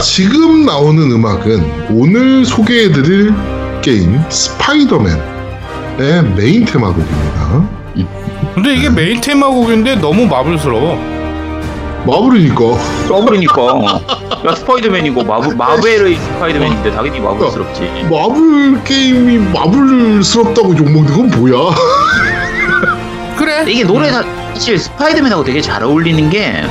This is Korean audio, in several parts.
지금 나오는 음악은 오늘 소개해드릴 게임 스파이더맨의 메인 테마곡입니다. 근데 이게 메인 테마곡인데 너무 마블스러워. 마블이니까. 마블이니까. 야 스파이더맨이고 마블 마블의 스파이더맨인데 당연히 마블스럽지. 마블 게임이 마블스럽다고 욕먹는 건 뭐야? 그래. 이게 노래가 사실 스파이더맨하고 되게 잘 어울리는 게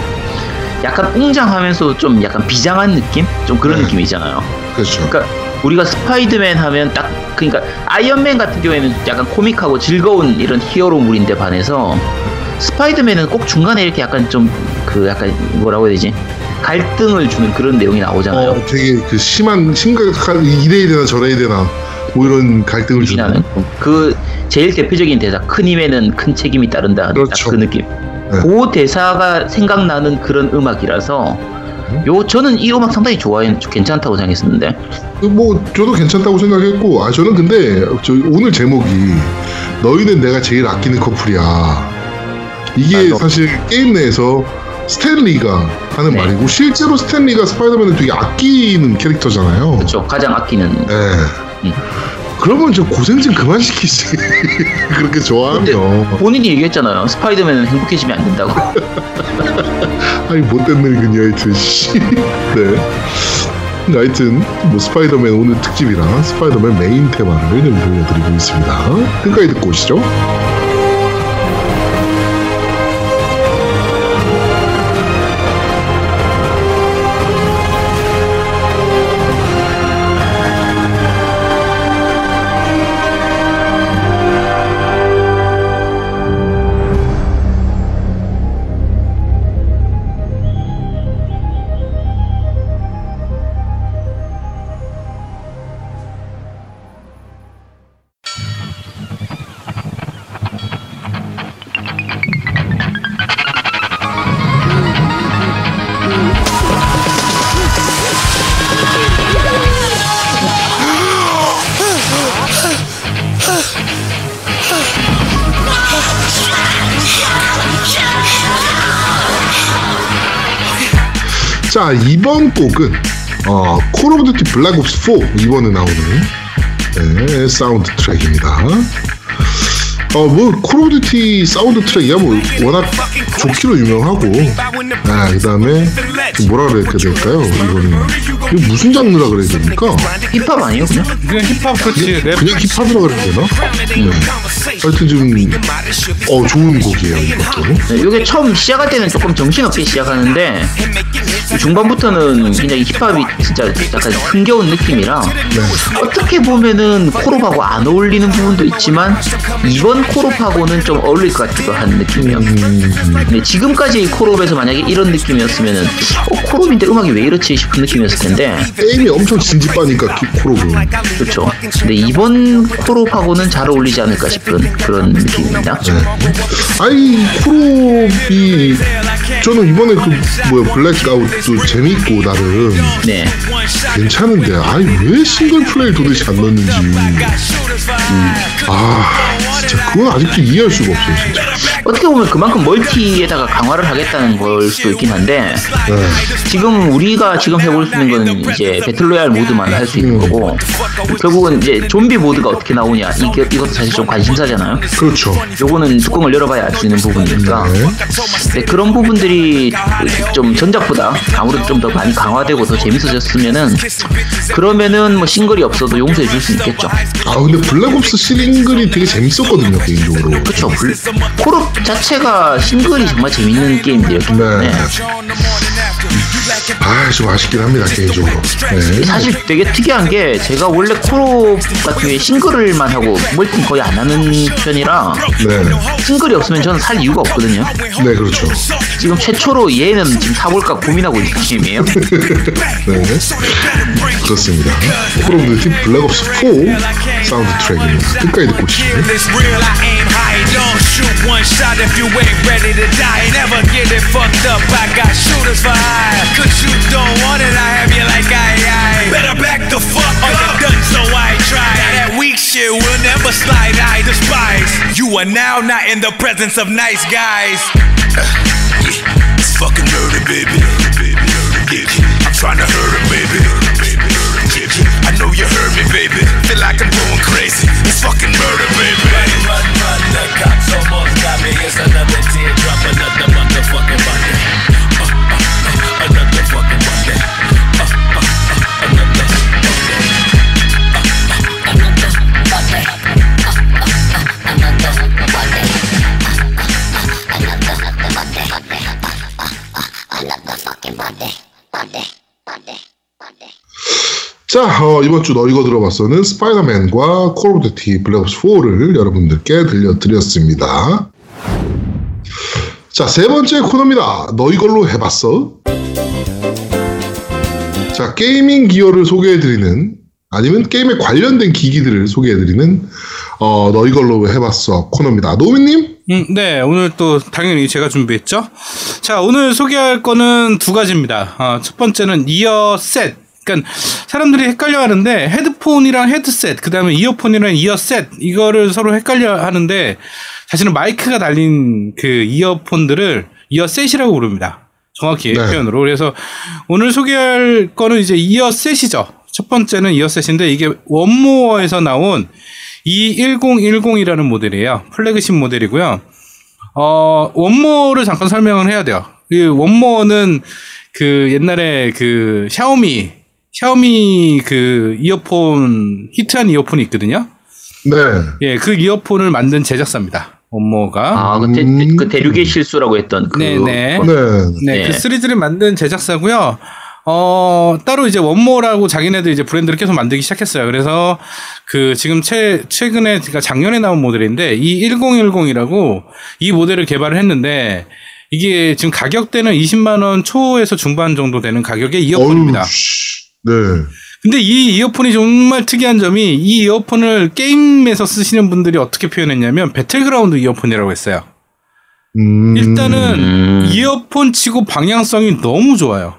약간 웅장하면서 좀 약간 비장한 느낌? 좀 그런 네. 느낌이잖아요. 그렇죠. 그러니까 우리가 스파이더맨 하면 딱 그러니까 아이언맨 같은 경우에는 약간 코믹하고 즐거운 이런 히어로물인데 반해서 스파이더맨은 꼭 중간에 이렇게 약간 좀 그 약간 뭐라고 해야 되지 갈등을 주는 그런 내용이 나오잖아요. 어, 되게 그 심한 심각한 이래야 되나 저래야 되나 뭐 이런 갈등을 주는. 그 제일 대표적인 대사 큰 힘에는 큰 책임이 따른다 딱 그렇죠. 그 느낌. 그 대사가 생각나는 그런 음악이라서 요 저는 이 음악 상당히 좋아해 괜찮다고 생각했었는데. 뭐 저도 괜찮다고 생각했고 아 저는 근데 저 오늘 제목이 너희는 내가 제일 아끼는 커플이야. 이게 아, 너- 사실 게임 내에서 스탠리가 하는 네. 말이고 실제로 스탠리가 스파이더맨을 되게 아끼는 캐릭터잖아요. 그렇죠 가장 아끼는. 네. 음. 그러면 저 고생 좀 그만 시키지. 그렇게 좋아하면. 본인이 얘기했잖아요. 스파이더맨은 행복해지면 안 된다고. 아니 못된 늙은이 하여튼 씨. 네. 하여튼 뭐 스파이더맨 오늘 특집이라 스파이더맨 메인 테마를 좀 들려드리고 있습니다. 끝까지 듣고 오시죠 곡은 어, 콜 오브 듀티 블랙 옵스 4 이번에 나오는 네, 사운드 트랙입니다. 어 뭐 콜 오브 듀티 사운드 트랙이야 뭐 워낙 좋기로 유명하고 아 그 다음에 뭐라 그래야 될까요 이거는 이거 무슨 장르라 그래야 됩니까? 힙합 아니에요 그냥? 그냥 힙합 그렇지 랩. 그냥 힙합이라 그래야 되나? 네. 하여튼 좀 어, 좋은 곡이에요 이것도. 네, 이게 처음 시작할 때는 조금 정신없게 시작하는데 중반부터는 굉장히 힙합이 진짜 약간 흥겨운 느낌이라 어떻게 보면은 코롭하고 안 어울리는 부분도 있지만 이번 코롭하고는 좀 어울릴 것 같기도 한 느낌이에요. 근데 지금까지 코롭에서 만약에 이런 느낌이었으면은 어, 코롭인데 음악이 왜 이렇지 싶은 느낌이었을 텐데 게임이 엄청 진지빠니까 콜옵은. 그렇죠. 근데 이번 코롭하고는 잘 어울리지 않을까 싶은 그런 느낌입니다. 아이 콜옵이 저는 이번에 그 뭐야 블랙아웃 도 재밌고 나름 네. 괜찮은데 아이 왜 싱글 플레이 도대체 안 넣는지 음, 아 진짜 그건 아직도 이해할 수가 없어요, 진짜. 어떻게 보면 그만큼 멀티에다가 강화를 하겠다는 걸 수도 있긴 한데 네. 지금 우리가 지금 해볼 수 있는 거는 이제 배틀로얄 모드만 할 수 있는 음. 거고 결국은 이제 좀비 모드가 어떻게 나오냐 이게 이것도 사실 좀 관심사잖아요. 그렇죠. 요거는 뚜껑을 열어봐야 알 수 있는 부분이니까 네. 네, 그런 부분들이 좀 전작보다 아무래도 좀 더 많이 강화되고 더 재밌어졌으면은 그러면은 뭐 싱글이 없어도 용서해 줄 수 있겠죠. 아, 근데 블랙옵스 싱글이 되게 재밌었거든요, 개인적으로. 그렇죠. 불- 콜옵 자체가 싱글이 정말 재밌는 게임들이었기 때문에 네. 아, 좀 아쉽긴 합니다, 개인적으로. 네. 사실 되게 특이한 게 제가 원래 콜옵 같은 경우에 싱글만 하고 멀티는 거의 안 하는 편이라 네. 싱글이 없으면 저는 살 이유가 없거든요. 네, 그렇죠. 지금 최초로 얘는 지금 사볼까 고민하고 있는 게임이에요. 네. 그렇습니다. 콜 오브 듀티 블랙옵스 4 사운드 트랙입니다. 끝까지 듣고 오시죠. I don't shoot one shot if you ain't ready to die. Never get it fucked up, I got shooters for hire. Cause you don't want it, I have you like aye aye. Better back the fuck up, you're done, so I try. That weak shit will never slide, I despise. You are now not in the presence of nice guys. It's fucking murder, baby. Yeah, I'm trying to hurt her, baby. Know you heard me, baby. Feel like I'm going crazy. It's fucking murder, baby. Run, run, run, the cops almost got me. It's another teardrop, another motherfucking Monday. Uh, uh, uh, another fucking uh, uh, another Monday. 자, 어, 이번 주 너 이거 들어봤어는 스파이더맨과 콜 오브 듀티 블랙옵스 4를 여러분들께 들려드렸습니다. 자, 세 번째 코너입니다. 너 이걸로 해봤어? 자, 게이밍 기어를 소개해드리는 아니면 게임에 관련된 기기들을 소개해드리는 어, 너 이걸로 해봤어 코너입니다. 노미님? 음, 네, 오늘 또 당연히 제가 준비했죠. 자, 오늘 소개할 거는 두 가지입니다. 어, 첫 번째는 이어 셋. 그러니까 사람들이 헷갈려 하는데 헤드폰이랑 헤드셋, 그다음에 이어폰이랑 이어셋 이거를 서로 헷갈려 하는데 사실은 마이크가 달린 그 이어폰들을 이어셋이라고 부릅니다. 정확히 네. 표현으로. 그래서 오늘 소개할 거는 이제 이어셋이죠. 첫 번째는 이어셋인데 이게 원모어에서 나온 E1010이라는 모델이에요. 플래그십 모델이고요. 어, 원모어를 잠깐 설명을 해야 돼요. 이 원모어는 그 옛날에 그 샤오미, 샤오미 그 이어폰, 히트한 이어폰이 있거든요. 네. 예, 그 이어폰을 만든 제작사입니다. 원모어가. 아, 그, 대, 음. 그 대륙의 실수라고 했던 그. 네네. 네. 네, 네. 그 시리즈를 만든 제작사고요. 어, 따로 이제 원모라고 자기네들 이제 브랜드를 계속 만들기 시작했어요. 그래서 그 지금 최, 최근에, 그러니까 작년에 나온 모델인데 이 1010이라고 이 모델을 개발을 했는데 이게 지금 가격대는 20만원 초에서 중반 정도 되는 가격의 이어폰입니다. 어휴, 씨. 네. 근데 이 이어폰이 정말 특이한 점이 이 이어폰을 게임에서 쓰시는 분들이 어떻게 표현했냐면 배틀그라운드 이어폰이라고 했어요. 음. 일단은 음. 이어폰 치고 방향성이 너무 좋아요.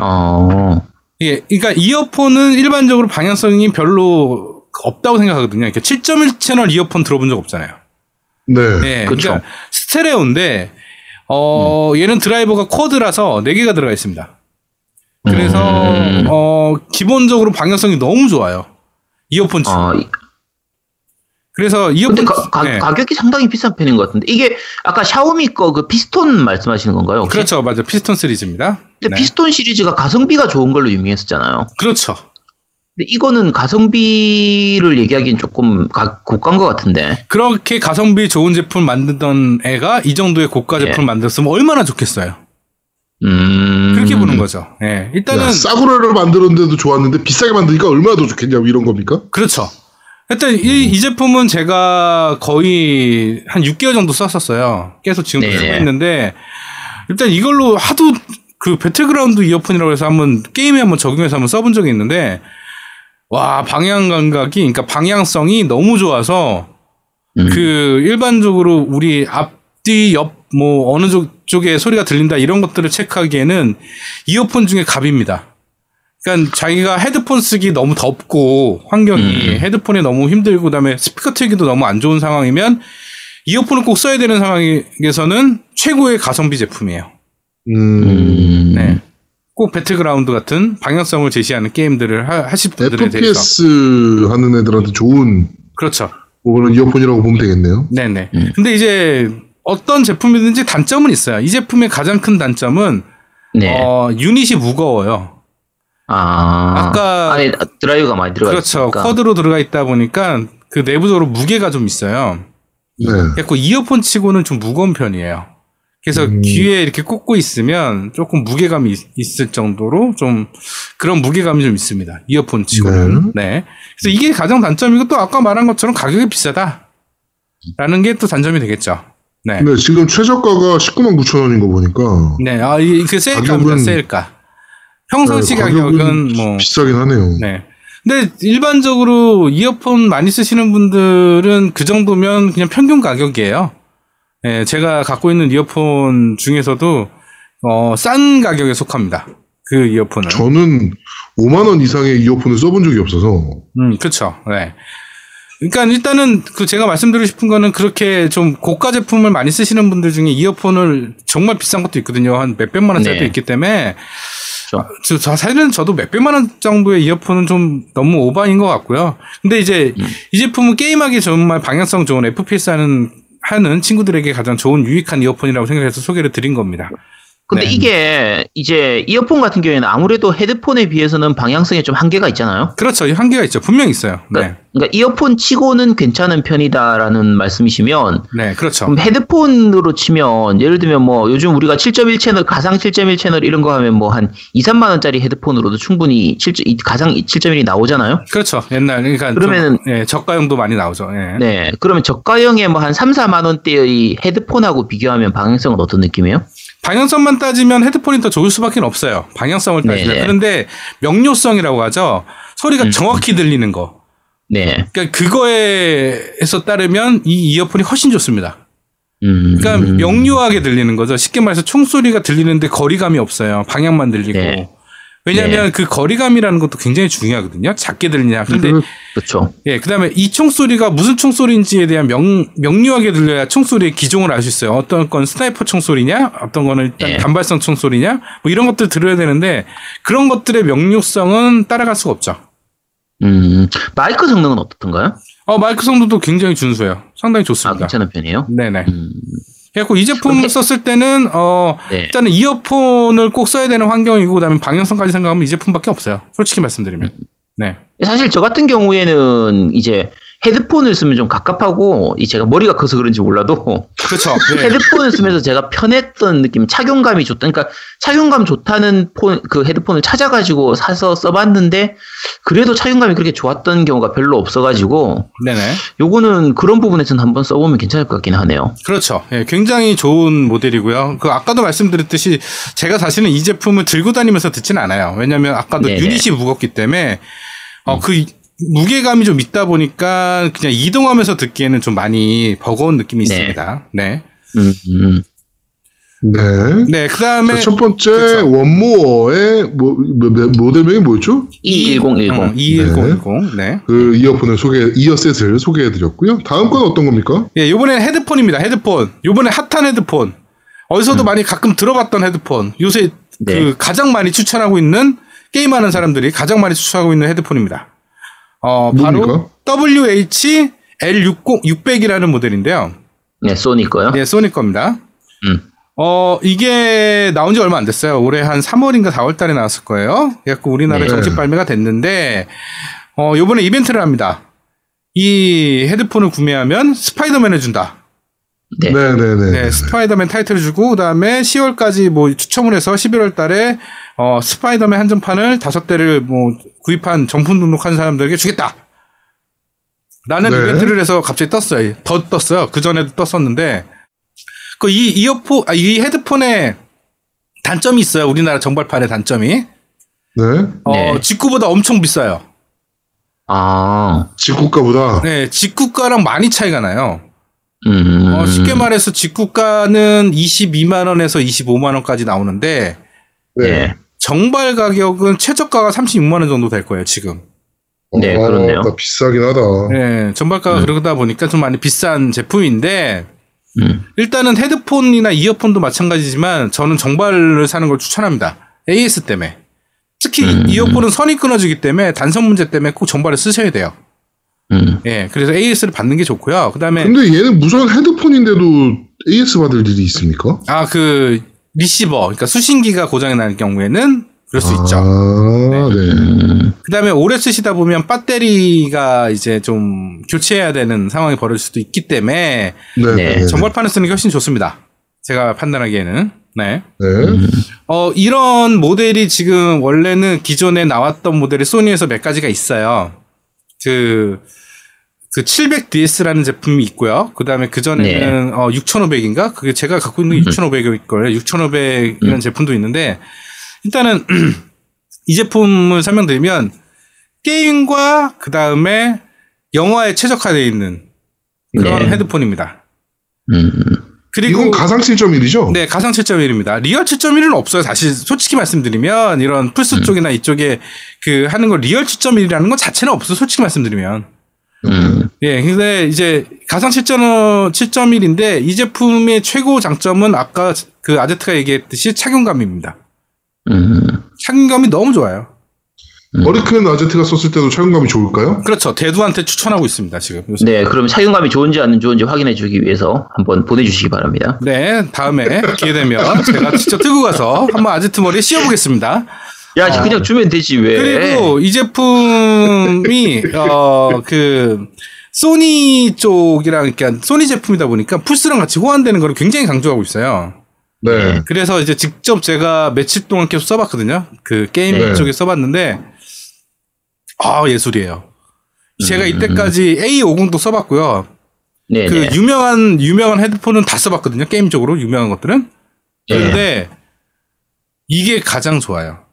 어. 예, 그러니까 이어폰은 일반적으로 방향성이 별로 없다고 생각하거든요. 그러니까 7.1 채널 이어폰 들어본 적 없잖아요. 네. 네, 그쵸. 그러니까 스테레오인데 어 얘는 드라이버가 quad라서 4개가 들어가 있습니다. 그래서 음. 어 기본적으로 방향성이 너무 좋아요. 이어폰 치고. 어, 이- 그래서 이어폰 가, 가, 네. 가격이 상당히 비싼 편인 것 같은데 이게 아까 샤오미 거 그 피스톤 말씀하시는 건가요? 혹시? 그렇죠, 맞아 피스톤 시리즈입니다. 근데 네. 피스톤 시리즈가 가성비가 좋은 걸로 유명했었잖아요. 그렇죠. 근데 이거는 가성비를 얘기하기엔 조금 가, 고가인 것 같은데. 그렇게 가성비 좋은 제품 만들던 애가 이 정도의 고가 예. 제품 만들었으면 얼마나 좋겠어요. 음. 그렇게 보는 거죠. 예. 일단은 야, 싸구려를 만들었는데도 좋았는데 비싸게 만드니까 얼마나 더 좋겠냐고 이런 겁니까? 그렇죠. 일단 이, 이 제품은 제가 거의 한 6개월 정도 썼었어요. 계속 지금 네네. 쓰고 있는데 일단 이걸로 하도 그 배틀그라운드 이어폰이라고 해서 한번 게임에 한번 적용해서 한번 써본 적이 있는데 와 방향 감각이 그러니까 방향성이 너무 좋아서 음. 그 일반적으로 우리 앞뒤 옆 뭐 어느 쪽, 쪽에 소리가 들린다 이런 것들을 체크하기에는 이어폰 중에 갑입니다. 그러니까 자기가 헤드폰 쓰기 너무 덥고 환경이 헤드폰이 너무 힘들고 그다음에 스피커 틀기도 너무 안 좋은 상황이면 이어폰을 꼭 써야 되는 상황에서는 최고의 가성비 제품이에요. 음, 음. 네. 꼭 배틀그라운드 같은 방향성을 제시하는 게임들을 하, 하실 분들에 대해서 FPS 하는 애들한테 좋은 그렇죠. 그거는 이어폰이라고 보면 되겠네요. 네네. 음. 근데 이제 어떤 제품이든지 단점은 있어요. 이 제품의 가장 큰 단점은 네. 어, 유닛이 무거워요. 아. 아까- 안에 드라이브가 많이 들어가 그렇죠. 있으니까. 쿼드로 들어가 있다 보니까 그 내부적으로 무게가 좀 있어요. 네. 그래서 이어폰 치고는 좀 무거운 편이에요. 그래서 음. 귀에 이렇게 꽂고 있으면 조금 무게감이 있, 을 정도로 좀 그런 무게감이 좀 있습니다. 이어폰 치고는. 네. 그래서 이게 가장 단점이고 또 아까 말한 것처럼 가격이 비싸다. 라는 게 또 단점이 되겠죠. 네. 네, 지금 최저가가 19만 9천 원인 거 보니까 네. 아, 이그 세일가입니다. 가격은- 세일가. 평상시 네, 가격은 뭐 비싸긴 하네요. 네. 근데 일반적으로 이어폰 많이 쓰시는 분들은 그 정도면 그냥 평균 가격이에요. 예, 제가 갖고 있는 이어폰 중에서도 어, 싼 가격에 속합니다. 그 이어폰은. 저는 5만 원 이상의 이어폰을 써본 적이 없어서 음, 그렇죠. 네. 그러니까 일단은 그 제가 말씀드리고 싶은 거는 그렇게 좀 고가 제품을 많이 쓰시는 분들 중에 이어폰을 정말 비싼 것도 있거든요. 한 몇백만 원짜리도 네. 있기 때문에 그렇죠. 저, 저 사실은 저도 몇백만 원 정도의 이어폰은 좀 너무 오바인 것 같고요. 근데 이제 음. 이 제품은 게임하기 정말 방향성 좋은 FPS 하는 하는 친구들에게 가장 좋은 유익한 이어폰이라고 생각해서 소개를 드린 겁니다. 근데 네. 이게 이제 이어폰 같은 경우에는 아무래도 헤드폰에 비해서는 방향성에 좀 한계가 있잖아요. 그렇죠. 한계가 있죠. 분명히 있어요. 네. 그러니까, 그러니까 이어폰 치고는 괜찮은 편이다라는 말씀이시면 네, 그렇죠. 그럼 헤드폰으로 치면 예를 들면 뭐 요즘 우리가 7.1 채널 가상 7.1 채널 이런 거 하면 뭐 한 2, 3만 원짜리 헤드폰으로도 충분히 7, 이 가상 7.1이 나오잖아요. 그렇죠. 옛날 그러니까 그러면은- 좀, 예, 저가형도 많이 나오죠. 예. 네. 그러면 저가형의 뭐한 3, 4만 원대의 헤드폰하고 비교하면 방향성은 어떤 느낌이에요? 방향성만 따지면 헤드폰이 더 좋을 수밖에 없어요. 방향성을 따지면. 네네. 그런데 명료성이라고 하죠. 소리가 음. 정확히 들리는 거. 네. 그러니까 그거에서 따르면 이 이어폰이 훨씬 좋습니다. 음. 그러니까 명료하게 들리는 거죠. 쉽게 말해서 총소리가 들리는데 거리감이 없어요. 방향만 들리고. 네. 왜냐하면 그 거리감이라는 것도 굉장히 중요하거든요. 작게 들리냐. 근데 음. 그렇죠. 예, 그다음에 이 총소리가 무슨 총소리인지에 대한 명 명료하게 들려야 총소리의 기종을 알 수 있어요. 어떤 건 스나이퍼 총소리냐, 어떤 거는 일단 예. 단발성 총소리냐, 뭐 이런 것들 들어야 되는데 그런 것들의 명료성은 따라갈 수가 없죠. 음. 마이크 성능은 어떻던가요? 어, 마이크 성능도 굉장히 준수해요. 상당히 아, 좋습니다. 괜찮은 편이에요? 네네. 음. 그래갖고 이 근데- 썼을 때는 어 네. 일단은 이어폰을 꼭 써야 되는 환경이고 그다음에 방향성까지 생각하면 이 제품밖에 없어요. 솔직히 말씀드리면. 네. 사실 저 같은 경우에는 이제 헤드폰을 쓰면 좀 갑갑하고 이 제가 머리가 커서 그런지 몰라도 그렇죠. 네. 헤드폰을 쓰면서 제가 편했던 느낌, 착용감이 좋다. 그러니까 착용감 좋다는 폰, 그 헤드폰을 찾아가지고 사서 써봤는데 그래도 착용감이 그렇게 좋았던 경우가 별로 없어가지고 네네. 요거는 그런 부분에서는 한번 써보면 괜찮을 것 같긴 하네요. 그렇죠. 예, 굉장히 좋은 모델이고요. 그 아까도 말씀드렸듯이 제가 사실은 이 제품을 들고 다니면서 듣지는 않아요. 왜냐하면 아까도 네네. 유닛이 무겁기 때문에 어, 그 이- 무게감이 좀 있다 보니까 그냥 이동하면서 듣기에는 좀 많이 버거운 느낌이 네. 있습니다. 네. 음, 음. 네. 네. 그 다음에 자, 첫 번째 그쵸. 원모어의 뭐, 뭐, 뭐, 모델명이 뭐였죠? 21010. 어, 2110. 네. 그 이어폰을 소개, 이어셋을 소개해드렸고요. 다음 건 어떤 겁니까? 예, 요번엔 헤드폰입니다. 헤드폰. 요번에 핫한 헤드폰. 어디서도 많이 가끔 들어봤던 헤드폰. 요새 음. 네. 그 가장 많이 추천하고 있는 게임하는 사람들이 가장 많이 추천하고 있는 헤드폰입니다. 어, 바로 WH L60 600이라는 모델인데요. 네, 소니 거요. 예, 소니 겁니다. 음. 어, 이게 나온 지 얼마 안 됐어요. 올해 한 3월인가 4월 달에 나왔을 거예요. 그래갖고 우리나라에 네. 정식 발매가 됐는데, 어, 요번에 이벤트를 합니다. 이 헤드폰을 구매하면 스파이더맨을 준다. 네. 네네네. 네, 스파이더맨 타이틀을 주고 그 다음에 10월까지 뭐 추첨을 해서 11월 달에 어 스파이더맨 한정판을 다섯 대를 뭐 구입한 정품 등록한 사람들에게 주겠다. 라는 네. 이벤트를 해서 갑자기 떴어요. 더 떴어요. 그 전에도 떴었는데 그 이 이어폰 아, 이 헤드폰에 단점이 있어요. 우리나라 정발판의 단점이 네. 어 네. 직구보다 엄청 비싸요. 아, 직구가보다. 네, 직구가랑 많이 차이가 나요. 음. 어, 쉽게 말해서 직구가는 22만 원에서 25만 원까지 나오는데 네. 네. 정발 가격은 최저가가 36만 원 정도 될 거예요 지금. 네, 아, 그렇네요. 나 비싸긴 하다. 네, 정발가가 그러다 보니까 좀 많이 비싼 제품인데 음. 일단은 헤드폰이나 이어폰도 마찬가지지만 저는 정발을 사는 걸 추천합니다. AS 때문에. 특히 음. 이어폰은 선이 끊어지기 때문에 단선 문제 때문에 꼭 정발을 쓰셔야 돼요. 음. 예, 그래서 AS를 받는 게 좋고요. 그 다음에 근데 얘는 무선 헤드폰인데도 AS 받을 일이 있습니까? 아 그 리시버, 그러니까 수신기가 고장이 날 경우에는 그럴 수 있죠. 아, 네. 음. 그다음에 오래 쓰시다 보면 배터리가 이제 좀 교체해야 되는 상황이 벌어질 수도 있기 때문에 네. 네, 네. 정발판을 쓰는 게 훨씬 좋습니다. 제가 판단하기에는. 네. 네. 어, 이런 모델이 지금 원래는 기존에 나왔던 모델이 소니에서 몇 가지가 있어요. 그, 그 700DS라는 제품이 있고요. 그 다음에 그 전에는 어, 6500인가? 그게 제가 갖고 있는 게 6500일 거예요. 6500이라는 제품도 있는데, 일단은 이 제품을 설명드리면, 게임과 그 다음에 영화에 최적화되어 있는 그런 네. 헤드폰입니다. 음. 그리고 이건 가상 7.1이죠? 네, 가상 7.1입니다. 리얼 7.1은 없어요. 사실 솔직히 말씀드리면 이런 플스 쪽이나 이쪽에 그 하는 거 리얼 7.1이라는 건 자체는 없어요. 솔직히 말씀드리면. 음. 예, 근데 이제 가상 7.1, 7.1인데 이 제품의 최고 장점은 아까 그 아제트가 얘기했듯이 착용감입니다. 음. 착용감이 너무 좋아요. 머리 큰 아제트가 썼을 때도 착용감이 좋을까요? 그렇죠. 대두한테 추천하고 있습니다. 지금 요새. 네, 그럼 착용감이 좋은지 안 좋은지 확인해 주기 위해서 한번 보내주시기 바랍니다. 네, 다음에 기회 되면 제가 직접 들고 가서 한번 아제트 머리에 씌워보겠습니다. 야, 그냥 주면 되지 왜? 그리고 이 제품이 어그 소니 쪽이랑 그러니까 소니 제품이다 보니까 플스랑 같이 호환되는 걸 굉장히 강조하고 있어요. 네. 그래서 이제 직접 제가 며칠 동안 계속 써봤거든요. 그 게임 네. 쪽에 써봤는데 아 예술이에요. 제가 이때까지 A50도 써봤고요. 네, 그 네. 유명한 유명한 헤드폰은 다 써봤거든요. 게임 쪽으로 유명한 것들은. 네. 그런데 이게 가장 좋아요.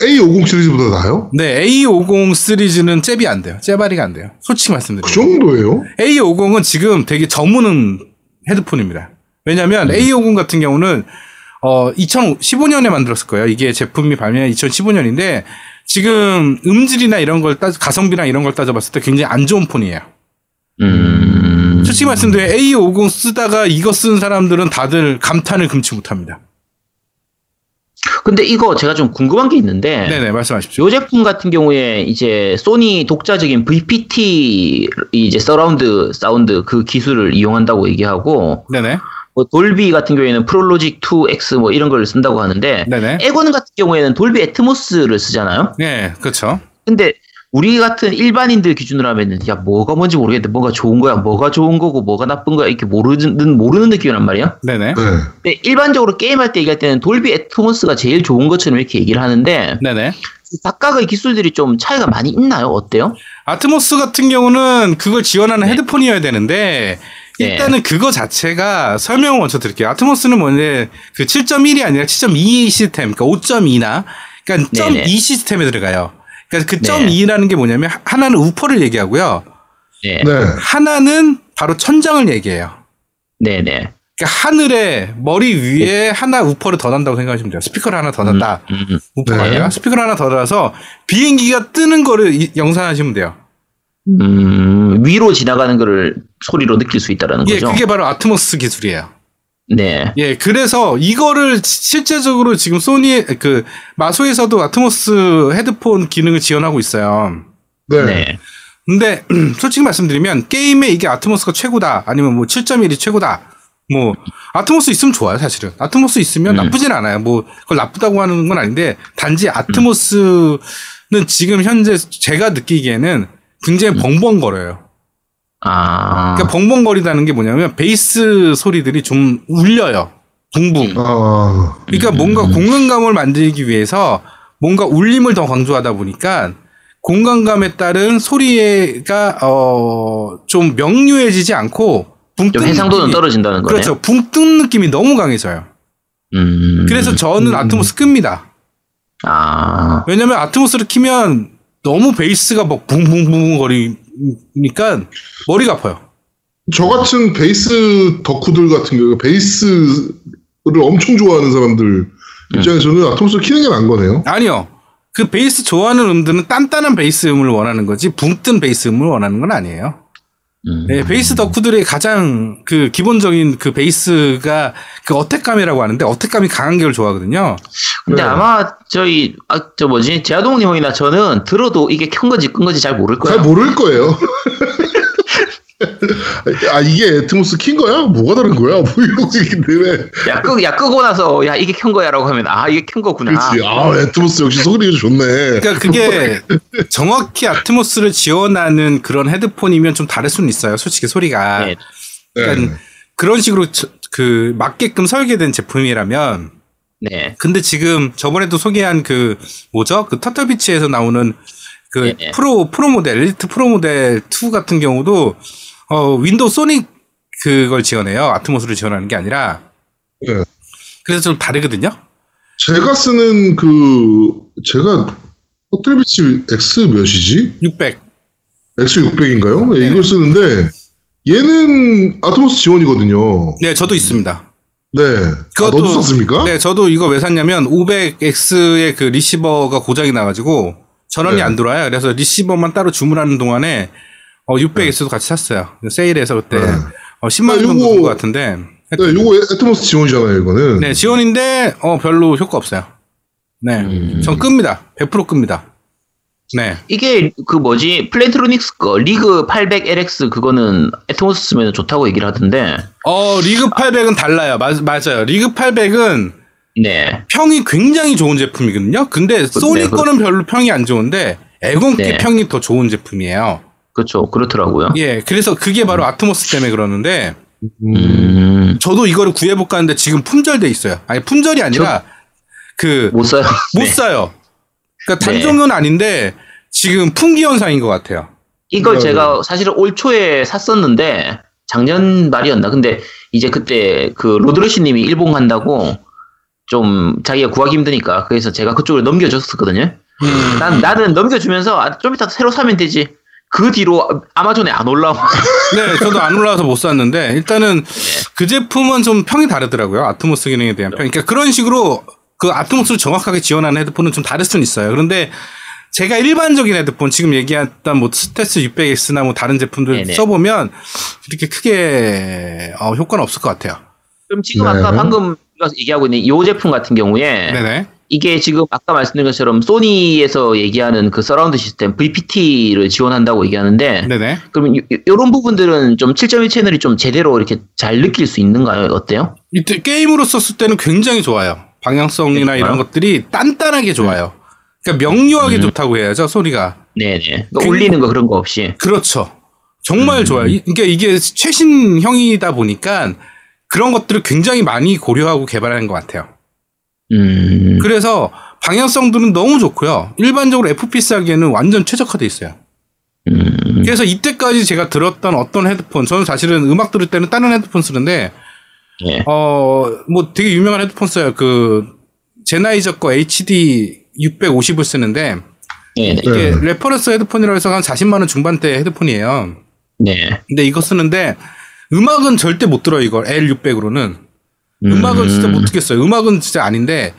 A50 시리즈보다 나아요? 네, A50 시리즈는 잽이 안 돼요. 잽발이가 안 돼요. 솔직히 말씀드리면. 그 정도예요? A50은 지금 되게 전문 헤드폰입니다. 왜냐면 음. A50 같은 경우는 어 2015년에 만들었을 거예요. 이게 제품이 발매한 2015년인데 지금 음질이나 이런 걸 따, 가성비나 이런 걸 따져봤을 때 굉장히 안 좋은 폰이에요. 음. 솔직히 말씀드리면 A50 쓰다가 이거 쓴 사람들은 다들 감탄을 금치 못합니다. 근데 이거 제가 좀 궁금한 게 있는데. 네네 말씀하십시오. 요 제품 같은 경우에 이제 소니 독자적인 VPT 이제 서라운드 사운드 그 기술을 이용한다고 얘기하고 네네 뭐 돌비 같은 경우에는 프롤로직 2X 뭐 이런 걸 쓴다고 하는데 네네 엑원 같은 경우에는 돌비 애트모스를 쓰잖아요. 네 그렇죠. 근데 우리 같은 일반인들 기준으로 하면은 야 뭐가 뭔지 모르겠는데 뭐가 좋은 거야, 뭐가 좋은 거고 뭐가 나쁜 거야 이렇게 모르는 모르는 느낌이란 말이야. 네네 네. 근데 일반적으로 게임할 때 얘기할 때는 돌비 애트모스가 제일 좋은 것처럼 이렇게 얘기를 하는데 네네. 각각의 기술들이 좀 차이가 많이 있나요? 어때요? 아트모스 같은 경우는 그걸 지원하는 헤드폰이어야 되는데 네. 일단은 그거 자체가 설명을 먼저 드릴게요. 아트모스는 뭐냐 그 7.1이 아니라 7.2 시스템, 그러니까 5.2나 그러니까 네네. 0.2 시스템에 들어가요. 그러니까 그 네. 0.2라는 게 뭐냐면 하- 하나는 우퍼를 얘기하고요. 네. 네. 하나는 바로 천장을 얘기해요. 네, 네. 그러니까 하늘에 머리 위에 하나 우퍼를 더 단다고 생각하시면 돼요. 스피커를 하나 더 단다. 음, 음. 우퍼가 네. 아니라 스피커를 하나 더 달아서 비행기가 뜨는 거를 이- 연상하시면 돼요. 음, 위로 지나가는 거를 소리로 느낄 수 있다라는 예, 거죠. 그게 바로 아트모스 기술이에요. 네. 예, 그래서 이거를 시- 실제적으로 지금 소니 그 마소에서도 아트모스 헤드폰 기능을 지원하고 있어요. 네. 네. 근데 솔직히 말씀드리면 게임에 이게 아트모스가 최고다 아니면 뭐 7.1이 최고다 뭐 아트모스 있으면 좋아요 사실은 아트모스 있으면 음. 나쁘진 않아요 뭐 그걸 나쁘다고 하는 건 아닌데 단지 아트모스는 지금 현재 제가 느끼기에는 굉장히 벙벙거려요 아. 그러니까 벙벙거리다는 게 뭐냐면 베이스 소리들이 좀 울려요 붕붕 아, 그러니까 뭔가 공간감을 만들기 위해서 뭔가 울림을 더 강조하다 보니까 공간감에 따른 소리가 어좀 명료해지지 않고 붕좀뜬 해상도는 느낌이- 떨어진다는 거네요. 그렇죠. 붕뜬 느낌이 너무 강해져요. 음. 그래서 저는 아트모스 끕니다. 아. 왜냐면 아트모스를 키면 너무 베이스가 막 붕붕붕 거리 니까 머리가 아파요. 저 같은 베이스 덕후들 같은 경우 베이스를 엄청 좋아하는 사람들 입장에서는 애트모스 키는 게 나은 거네요. 아니요. 그 베이스 좋아하는 분들은 단단한 베이스 음을 원하는 거지 붕뜬 베이스 음을 원하는 건 아니에요. 음. 네, 베이스 덕후들의 가장 그 기본적인 그 베이스가 그 attack감이라고 하는데 attack감이 강한 걸 좋아하거든요. 근데 네. 아마 저희 아 저 뭐지 제아동 형이나 저는 들어도 이게 켠 건지 끈 건지 잘 모를 거예요. 잘 모를 거예요. 아 이게 애트모스 킨 거야? 뭐가 다른 거야? 뭐 이러고 있는데 왜? 야, 끄, 야 끄고 나서 야 이게 켠 거야라고 하면 아 이게 켠 거구나. 그렇지. 아 애트모스 역시 소리가 좋네. 그러니까 그게 정확히 아트모스를 지원하는 그런 헤드폰이면 좀 다를 수는 있어요. 솔직히 소리가. 네. 그러니까 그런 식으로 저- 그 맞게끔 설계된 제품이라면 네. 근데 지금 저번에도 소개한 그 뭐죠? 그 터틀비치에서 나오는 그 네네. 프로 프로 모델 엘리트 프로 모델 2 같은 경우도 어 윈도우 소닉 그걸 지원해요. 아트모스를 지원하는 게 아니라 네. 그래서 좀 다르거든요. 제가 쓰는 그 제가 터틀비치 X 몇이지? 600. X 600인가요? 네, 네. 이걸 쓰는데 얘는 Atmos 지원이거든요. 네, 저도 있습니다. 네. 아, 그것도- 너도 썼습니까? 네, 저도 이거 왜 샀냐면 500X의 그 리시버가 고장이 나가지고 전원이 네. 안 들어와요. 그래서 리시버만 따로 주문하는 동안에 어, 600X도 같이 샀어요. 세일해서 그때 네. 어, 10만 원 아, 정도 요거- 준것 같은데. 네, 요거 Atmos 지원이잖아요, 이거는. 네, 지원인데 어, 별로 효과 없어요. 네, 음. 전 끕니다. 100% 끕니다. 네, 이게 그 뭐지 Plantronics 거 RIG 800LX 그거는 Atmos 쓰면 좋다고 얘기를 하던데. 어 RIG 800은 달라요. 맞, 맞아요. RIG 800은 네. 평이 굉장히 좋은 제품이거든요. 근데 소니 그- 거는 별로 평이 안 좋은데 엑원 께 네. 평이 더 좋은 제품이에요. 그렇죠. 그렇더라고요. 예, 그래서 그게 바로 Atmos 때문에 그러는데 음. 음. 저도 이거를 구해 볼까 하는데 지금 품절돼 있어요. 아니 품절이 아니라 그못 못 써요. 네. 사요. 그러니까 네. 단종은 아닌데 지금 품귀 현상인 것 같아요. 이걸 네. 제가 사실은 올 초에 샀었는데 작년 말이었나? 근데 이제 그때 그 로드러시 님이 일본 간다고 좀 자기가 구하기 힘드니까 그래서 제가 그쪽으로 넘겨줬었거든요. 음. 난 나는 넘겨주면서 아, 좀 이따 새로 사면 되지. 그 뒤로 아마존에 안 올라와. 네, 저도 안 올라와서 못 샀는데 일단은 그 제품은 좀 평이 다르더라고요. Atmos 기능에 대한 평. 그러니까 그런 식으로 그 Atmos를 정확하게 지원하는 헤드폰은 좀 다를 수는 있어요. 그런데 제가 일반적인 헤드폰 지금 얘기했던 뭐 스테스 600X나 뭐 다른 제품들 네네. 써보면 이렇게 크게 어, 효과는 없을 것 같아요. 그럼 지금 네. 아까 방금 우리가 얘기하고 있는 이 제품 같은 경우에 네네. 이게 지금 아까 말씀드린 것처럼 소니에서 얘기하는 그 서라운드 시스템 VPT를 지원한다고 얘기하는데 네네. 그러면 이런 부분들은 좀 7.1 채널이 좀 제대로 이렇게 잘 느낄 수 있는가요? 어때요? 이때 게임으로 썼을 때는 굉장히 좋아요. 방향성이나 이런. 것들이 단단하게 좋아요. 그러니까 명료하게 음. 좋다고 해야죠, 소리가. 네네. 그러니까 굉- 올리는 거 그런 거 없이. 그렇죠. 정말 좋아요. 이- 그러니까 이게 최신형이다 보니까 그런 것들을 굉장히 많이 고려하고 개발하는 것 같아요. 음. 그래서 방향성들은 너무 좋고요. 일반적으로 FPS 하기에는 완전 최적화돼 있어요. 음. 그래서 이때까지 제가 들었던 어떤 헤드폰, 저는 사실은 음악 들을 때는 다른 헤드폰 쓰는데, 예. 어, 뭐 되게 유명한 헤드폰 써요. 그, Sennheiser 거 HD 650을 쓰는데, 네. 네. 이게 네. reference 헤드폰이라고 해서 한 40만원 중반대 헤드폰이에요. 네. 근데 이거 쓰는데, 음악은 절대 못 들어요, 이걸. L600으로는. 음악은 진짜 못 듣겠어요. 음악은 진짜 아닌데,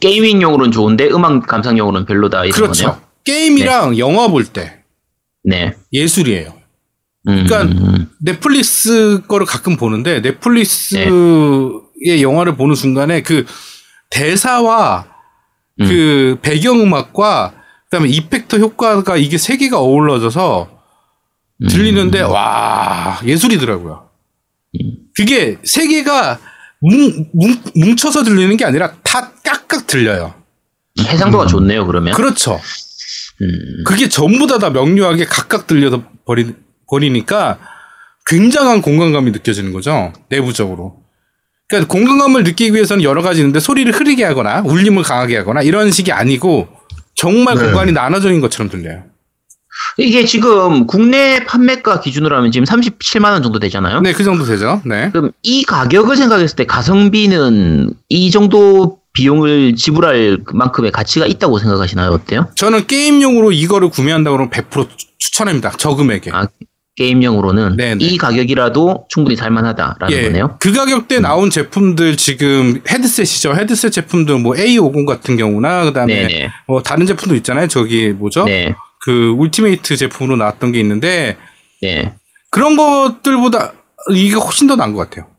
게이밍용으로는 좋은데 음악 감상용으로는 별로다 이런 그렇죠. 거네요. 게임이랑 영화 볼 때 네. 예술이에요. 음. 그러니까 넷플릭스 거를 가끔 보는데 넷플릭스의 네. 영화를 보는 순간에 그 대사와 음. 그 배경음악과 그다음에 이펙터 효과가 이게 세 개가 어우러져서 음. 들리는데 와 예술이더라고요. 그게 세 개가 뭉, 뭉, 뭉쳐서 들리는 게 아니라 다 깍깍 들려요. 해상도가 좋네요 그러면. 그렇죠. 음. 그게 전부 다, 다 명료하게 각각 들려서 버리, 버리니까 굉장한 공간감이 느껴지는 거죠. 내부적으로. 그러니까 공간감을 느끼기 위해서는 여러 가지 있는데 소리를 흐리게 하거나 울림을 강하게 하거나 이런 식이 아니고 정말 네. 공간이 나눠져 있는 것처럼 들려요. 이게 지금 국내 판매가 기준으로 하면 지금 37만 원 정도 되잖아요. 네, 그 정도 되죠. 네. 그럼 이 가격을 생각했을 때 가성비는 이 정도 비용을 지불할 만큼의 가치가 있다고 생각하시나요? 어때요? 저는 게임용으로 이거를 구매한다고 그러면 100% 추- 추천합니다. 저금액에. 아, 게임용으로는 네네. 이 가격이라도 충분히 살만하다라는 거네요. 그 가격대 나온 제품들 지금 헤드셋이죠. 헤드셋 제품들 뭐 A50 같은 경우나 그다음에 네네. 뭐 다른 제품도 있잖아요. 저기 뭐죠? 네, 그 Ultimate 제품으로 나왔던 게 있는데 네. 그런 것들보다 이게 훨씬 더 나은 것 같아요.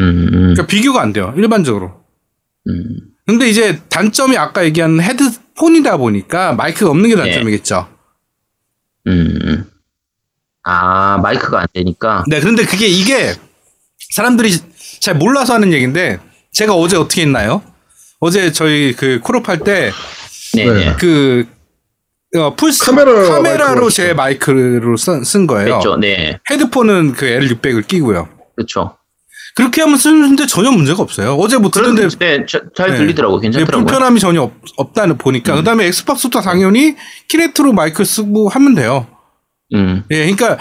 음, 음, 그러니까 비교가 안 돼요. 일반적으로. 음. 근데 이제 단점이 아까 얘기한 헤드폰이다 보니까 마이크가 없는 게 네. 단점이겠죠. 음, 음. 아, 마이크가 안 되니까. 네, 그런데 그게 이게 사람들이 잘 몰라서 하는 얘기인데 제가 어제 어떻게 했나요? 어제 저희 그 콜업 할때 네, 네. 네. 그 어, 풀스 카메라 카메라로 제 마이크로 쓴, 쓴 거예요. 그렇죠. 네. 헤드폰은 그 L600을 끼고요. 그렇죠. 그렇게 하면 쓰는데 전혀 문제가 없어요. 어제 뭐 그런데 듣는데 네, 저- 잘 네. 들리더라고요. 네, 괜찮더라고요. 불편함이 전혀 없, 없다는 보니까 음. 그다음에 엑스박스도 당연히 Kinect로 마이크 쓰고 하면 돼요. 음, 예, 그러니까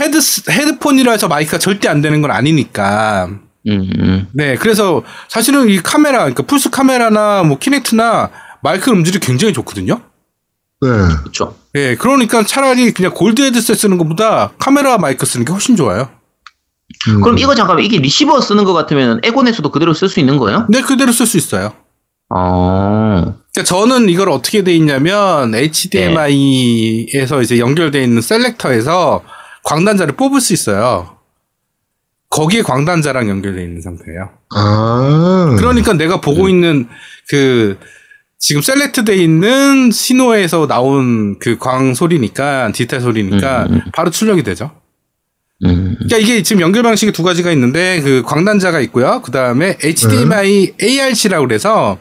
헤드 헤드폰이라 해서 마이크가 절대 안 되는 건 아니니까. 음, 음. 네, 그래서 사실은 이 카메라, 그러니까 플스 카메라나 뭐 Kinect나 마이크 음질이 굉장히 좋거든요. 네. 그렇죠. 예, 그러니까 차라리 그냥 골드 헤드셋 쓰는 것보다 카메라 마이크 쓰는 게 훨씬 좋아요. 음. 그럼 이거 잠깐만 이게 리시버 쓰는 것 같으면 엑원에서도 그대로 쓸 수 있는 거예요? 네, 그대로 쓸 수 있어요. 어, 그러니까 저는 이걸 어떻게 돼 있냐면 HDMI에서 이제 연결돼 있는 selector에서 광단자를 뽑을 수 있어요. 거기에 광단자랑 연결돼 있는 상태예요. 아. 그러니까 내가 보고 있는 그 지금 select 돼 있는 신호에서 나온 그 광 소리니까 디지털 소리니까 음, 음. 바로 출력이 되죠. 음, 그러니까 이게 지금 연결 방식이 두 가지가 있는데 그 광단자가 있고요. 그 다음에 HDMI ARC라고 그래서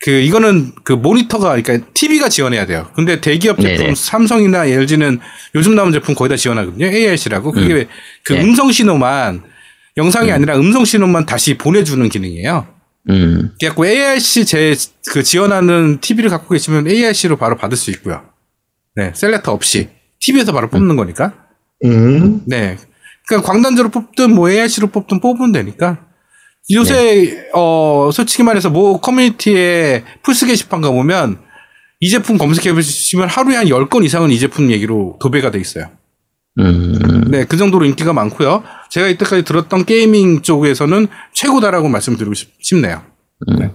그 이거는 그 모니터가 그러니까 TV가 지원해야 돼요. 근데 대기업 제품 네네. 삼성이나 LG는 요즘 나온 제품 거의 다 지원하거든요. ARC라고 그게 그 네. 음성 신호만 영상이 아니라 음성 신호만 다시 보내주는 기능이에요. 음, 그래갖고 ARC 제 그 지원하는 TV를 갖고 계시면 ARC로 바로 받을 수 있고요. 네, selector 없이 TV에서 바로 뽑는 거니까. 음. 네. 그러니까 광단자로 뽑든 뭐 ARC로 뽑든 뽑으면 되니까. 요새 어 솔직히 말해서 뭐 커뮤니티에 플스 게시판 가 보면 이 제품 검색해 보시면 하루에 한 10건 이상은 이 제품 얘기로 도배가 돼 있어요. 음, 네, 그 정도로 인기가 많고요. 제가 이때까지 들었던 게이밍 쪽에서는 최고다라고 말씀드리고 싶, 싶네요.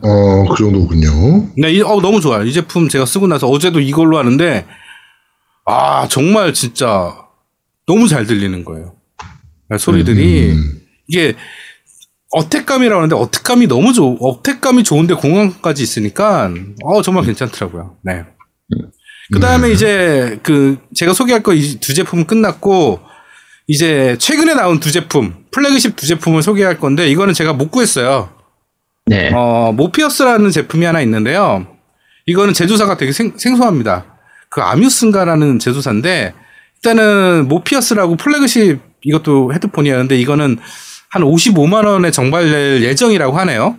어, 그 정도군요. 네, 이, 어, 너무 좋아요. 이 제품 제가 쓰고 나서 어제도 이걸로 하는데, 아, 정말 진짜 너무 잘 들리는 거예요. 네, 소리들이. 음. 이게 어택감이라고 하는데 어택감이 너무 좋, 어택감이 좋은데 공간까지 있으니까, 어, 정말 괜찮더라고요. 네. 그 다음에 이제 그 제가 소개할 거 이 두 제품은 끝났고, 이제 최근에 나온 두 제품, 플래그십 두 제품을 소개할 건데, 이거는 제가 못 구했어요. 네, 어, Mobius라는 제품이 하나 있는데요. 이거는 제조사가 되게 생, 생소합니다. 그 아뮤스인가라는 제조사인데, 일단은 Mobius라고 flagship 이것도 헤드폰이었는데, 이거는 한 55만 원에 정발될 예정이라고 하네요.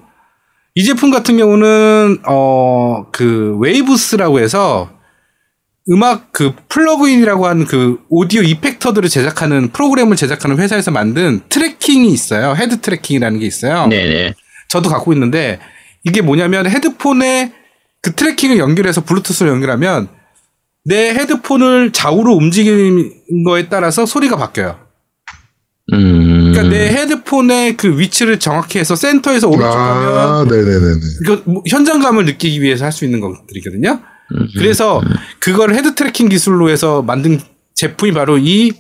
이 제품 같은 경우는, 어, 그, Waves라고 해서, 음악 그 플러그인이라고 하는 그 오디오 effector들을 제작하는 프로그램을 제작하는 회사에서 만든 tracking이 있어요. head tracking이라는 게 있어요. 네, 네. 저도 갖고 있는데 이게 뭐냐면 헤드폰에 그 tracking을 연결해서 블루투스로 연결하면 내 헤드폰을 좌우로 움직이는 거에 따라서 소리가 바뀌어요. 음, 그러니까 내 헤드폰의 그 위치를 정확히 해서 센터에서 오른쪽 가면 아, 네네네네. 이거 뭐 현장감을 느끼기 위해서 할 수 있는 것들이거든요. 음, 그래서 그걸 head tracking 기술로 해서 만든 제품이 바로 이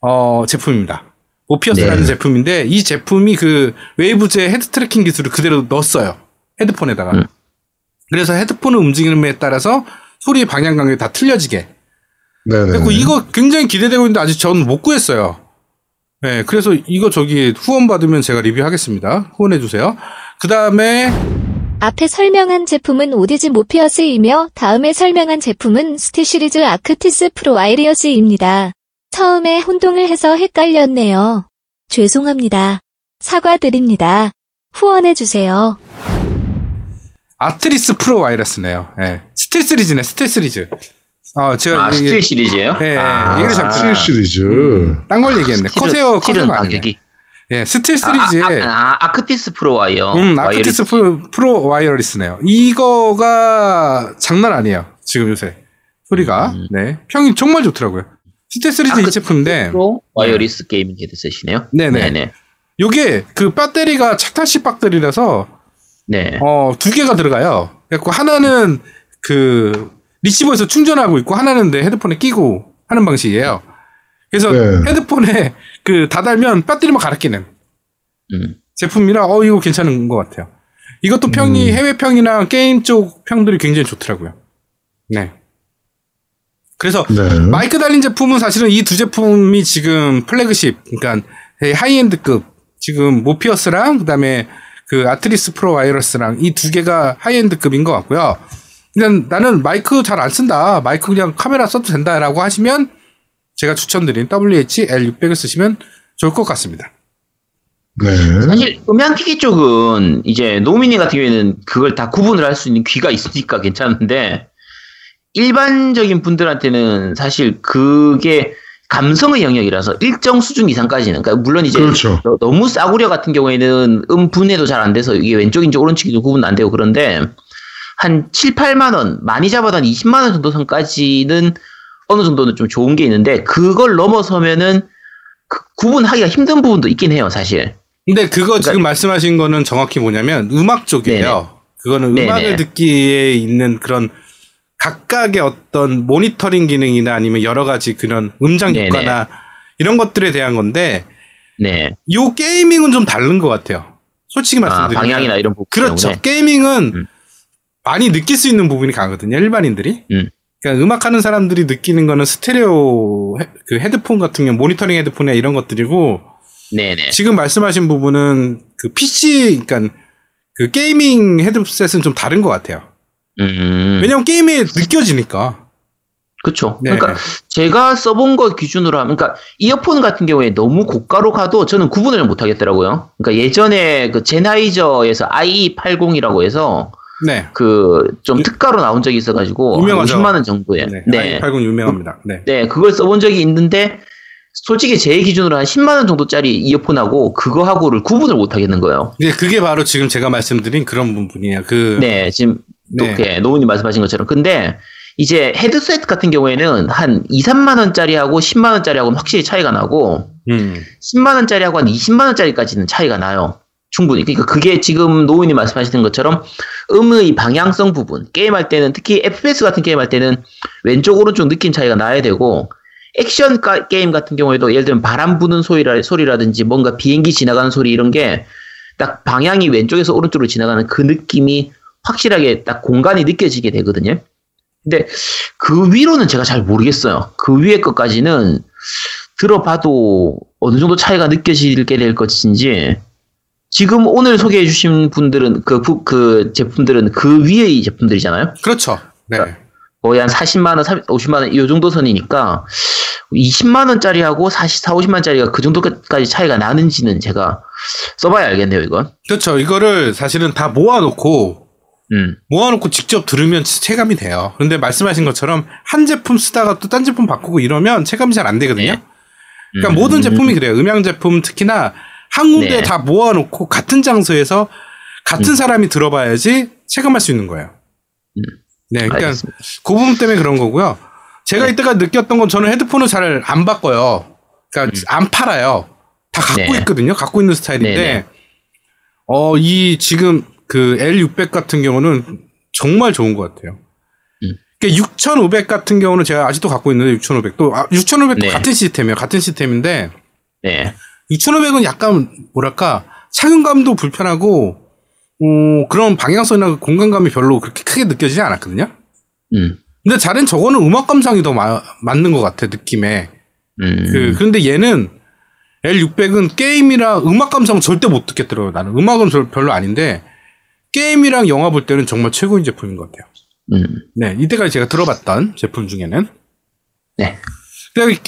어, 제품입니다. Mobius라는 네. 제품인데 이 제품이 그 Waves의 head tracking 기술을 그대로 넣었어요. 헤드폰에다가. 음. 그래서 헤드폰을 움직임에 따라서 소리의 방향 간격이 다 틀려지게. 네네. 그리고 이거 굉장히 기대되고 있는데 아직 저는 못 구했어요. 네, 그래서 이거 저기 후원 받으면 제가 리뷰하겠습니다. 후원해 주세요. 그 다음에 앞에 설명한 제품은 Audeze Mobius이며 다음에 설명한 제품은 SteelSeries Arctis Pro Wireless입니다. 처음에 혼동을 해서 헷갈렸네요. 죄송합니다. 사과드립니다. 후원해주세요. Arctis Pro Wireless네요. 예. SteelSeries네, SteelSeries. 어, 제가 아, SteelSeries예요? 네, 아, 얘기를 잘 SteelSeries. 딴 걸 얘기했네. Corsair, Corsair 아니네. 가격이. 예, SteelSeries에 아, Arctis Pro Wire. 음. Arctis Pro, Pro Wireless네요. 이거가 장난 아니에요. 지금 요새. 소리가. 음. 네. 평이 정말 좋더라고요. 스틸시리즈 아, 이 그- 제품인데 Pro Wireless gaming 헤드셋이네요. 네네. 네네. 요게 그 배터리가 착탈식 배터리라서 네. 어, 두 개가 들어가요. 그리고 하나는 그 리시버에서 충전하고 있고 하나는 내 헤드폰에 끼고 하는 방식이에요. 그래서 네. 헤드폰에 그 다 달면 배터리만 갈아 끼는 음. 제품이라 어 이거 괜찮은 것 같아요. 이것도 평이 해외 평이나 게임 쪽 평들이 굉장히 좋더라고요. 네. 그래서 네. 마이크 달린 제품은 사실은 이 두 제품이 지금 플래그십, 그러니까 high-end급 지금 모비우스랑 그다음에 그 Arctis Pro Wireless랑 이 두 개가 high-end급인 것 같고요. 그냥 나는 마이크 잘 안 쓴다, 마이크 그냥 카메라 써도 된다라고 하시면 제가 추천드린 WH-L600을 쓰시면 좋을 것 같습니다. 네. 사실 음향기기 쪽은 이제 노미니 같은 경우에는 그걸 다 구분을 할 수 있는 귀가 있으니까 괜찮은데 일반적인 분들한테는 사실 그게 감성의 영역이라서 일정 수준 이상까지는 그러니까 물론 이제 그렇죠. 너- 너무 싸구려 같은 경우에는 음 분해도 잘 안 돼서 이게 왼쪽인지 오른쪽인지 구분 안 되고 그런데 한 7, 8만 원 많이 잡아도 한 20만 원 정도 선까지는 어느 정도는 좀 좋은 게 있는데 그걸 넘어서면은 그 구분하기가 힘든 부분도 있긴 해요 사실. 근데 그거 지금 말씀하신 거는 정확히 뭐냐면 음악 쪽이에요. 네네. 그거는 네네. 음악을 듣기에 있는 그런 각각의 어떤 모니터링 기능이나 아니면 여러 가지 그런 음장. 효과나 이런 것들에 대한 건데 네. 요 게이밍은 좀 다른 것 같아요. 솔직히 아, 말씀드리면 방향이나 이런 부분. 그렇죠. 때문에. 게이밍은 음. 많이 느낄 수 있는 부분이 강하거든요. 일반인들이. 음. 그러니까 음악하는 사람들이 느끼는 거는 스테레오 헤, 그 헤드폰 같은 경우 모니터링 헤드폰이나 이런 것들이고 네네. 지금 말씀하신 부분은 그 PC, 그러니까 그 gaming 헤드셋은 좀 다른 것 같아요. 음. 왜냐면 게임에 느껴지니까. 그쵸. 네. 그러니까 제가 써본 거 기준으로 하면, 그러니까 이어폰 같은 경우에 너무 고가로 가도 저는 구분을 못 하겠더라고요. 그러니까 예전에 그 젠하이저에서 IE80이라고 해서 네. 그좀 특가로 나온 적이 있어가지고 한 유명하죠. 50만 원 정도에. 네. 네. 80 유명합니다. 네. 네, 그걸 써본 적이 있는데 솔직히 제 기준으로 한 10만 원 정도짜리 이어폰하고 그거하고를 구분을 못 하겠는 거예요. 근데 그게 바로 지금 제가 말씀드린 그런 부분이에요. 그 네, 지금 네. 이렇게 노우님 말씀하신 것처럼. 근데 이제 헤드셋 같은 경우에는 한 2, 3만 원짜리하고 10만 원짜리하고는 확실히 차이가 나고 음. 10만 원짜리하고 한 20만 원짜리까지는 차이가 나요. 충분히. 그러니까 그게 지금 노우님 말씀하시는 것처럼 음의 방향성 부분. 게임할 때는 특히 FPS 같은 게임할 때는 왼쪽 오른쪽 느낌 차이가 나야 되고 액션 가- 게임 같은 경우에도 예를 들면 바람 부는 소리라, 소리라든지 뭔가 비행기 지나가는 소리 이런 게 딱 방향이 왼쪽에서 오른쪽으로 지나가는 그 느낌이 확실하게 딱 공간이 느껴지게 되거든요. 근데 그 위로는 제가 잘 모르겠어요. 그 위에 것까지는 들어봐도 어느 정도 차이가 느껴지게 될 것인지 지금 오늘 소개해 주신 분들은 그, 부- 그 제품들은 그 위의 제품들이잖아요. 그렇죠. 네. 거의 한 40만 원, 30, 50만 원 이 정도 선이니까 20만 원짜리하고 40, 4, 50만 원짜리가 그 정도까지 차이가 나는지는 제가 써봐야 알겠네요, 이건. 그렇죠. 이거를 사실은 다 모아놓고 음. 모아놓고 직접 들으면 체감이 돼요. 그런데 말씀하신 것처럼 한 제품 쓰다가 또 딴 제품 바꾸고 이러면 체감이 잘 안 되거든요. 네. 그러니까 음. 모든 제품이 그래요. 음향 제품 특히나 한 군데 네. 다 모아놓고 같은 장소에서 같은 사람이 들어봐야지 체감할 수 있는 거예요. 음. 네, 그러니까 알겠습니다. 그 부분 때문에 그런 거고요. 제가 네. 이때까지 느꼈던 건 저는 헤드폰을 잘 안 바꿔요. 그러니까 안 팔아요. 다 갖고 음. 네. 있거든요. 갖고 있는 스타일인데, 네네. 어, 이 지금 그 L600 같은 경우는 정말 좋은 것 같아요. 음. 그러니까 6500 같은 경우는 제가 아직도 갖고 있는데 6500도 아, 6500도 네. 같은 시스템이에요. 같은 시스템인데 네. 6500은 약간 뭐랄까 착용감도 불편하고 어, 그런 방향성이나 공간감이 별로 그렇게 크게 느껴지지 않았거든요. 음. 근데 다른 저거는 음악 감상이 더 마- 맞는 것 같아 느낌에. 음. 그 그런데 얘는 L600은 게임이랑 음악 감상 절대 못 듣겠더라고요. 나는 음악은 별- 별로 아닌데 게임이랑 영화 볼 때는 정말 최고인 제품인 것 같아요. 음. 네, 이때까지 제가 들어봤던 제품 중에는. 네.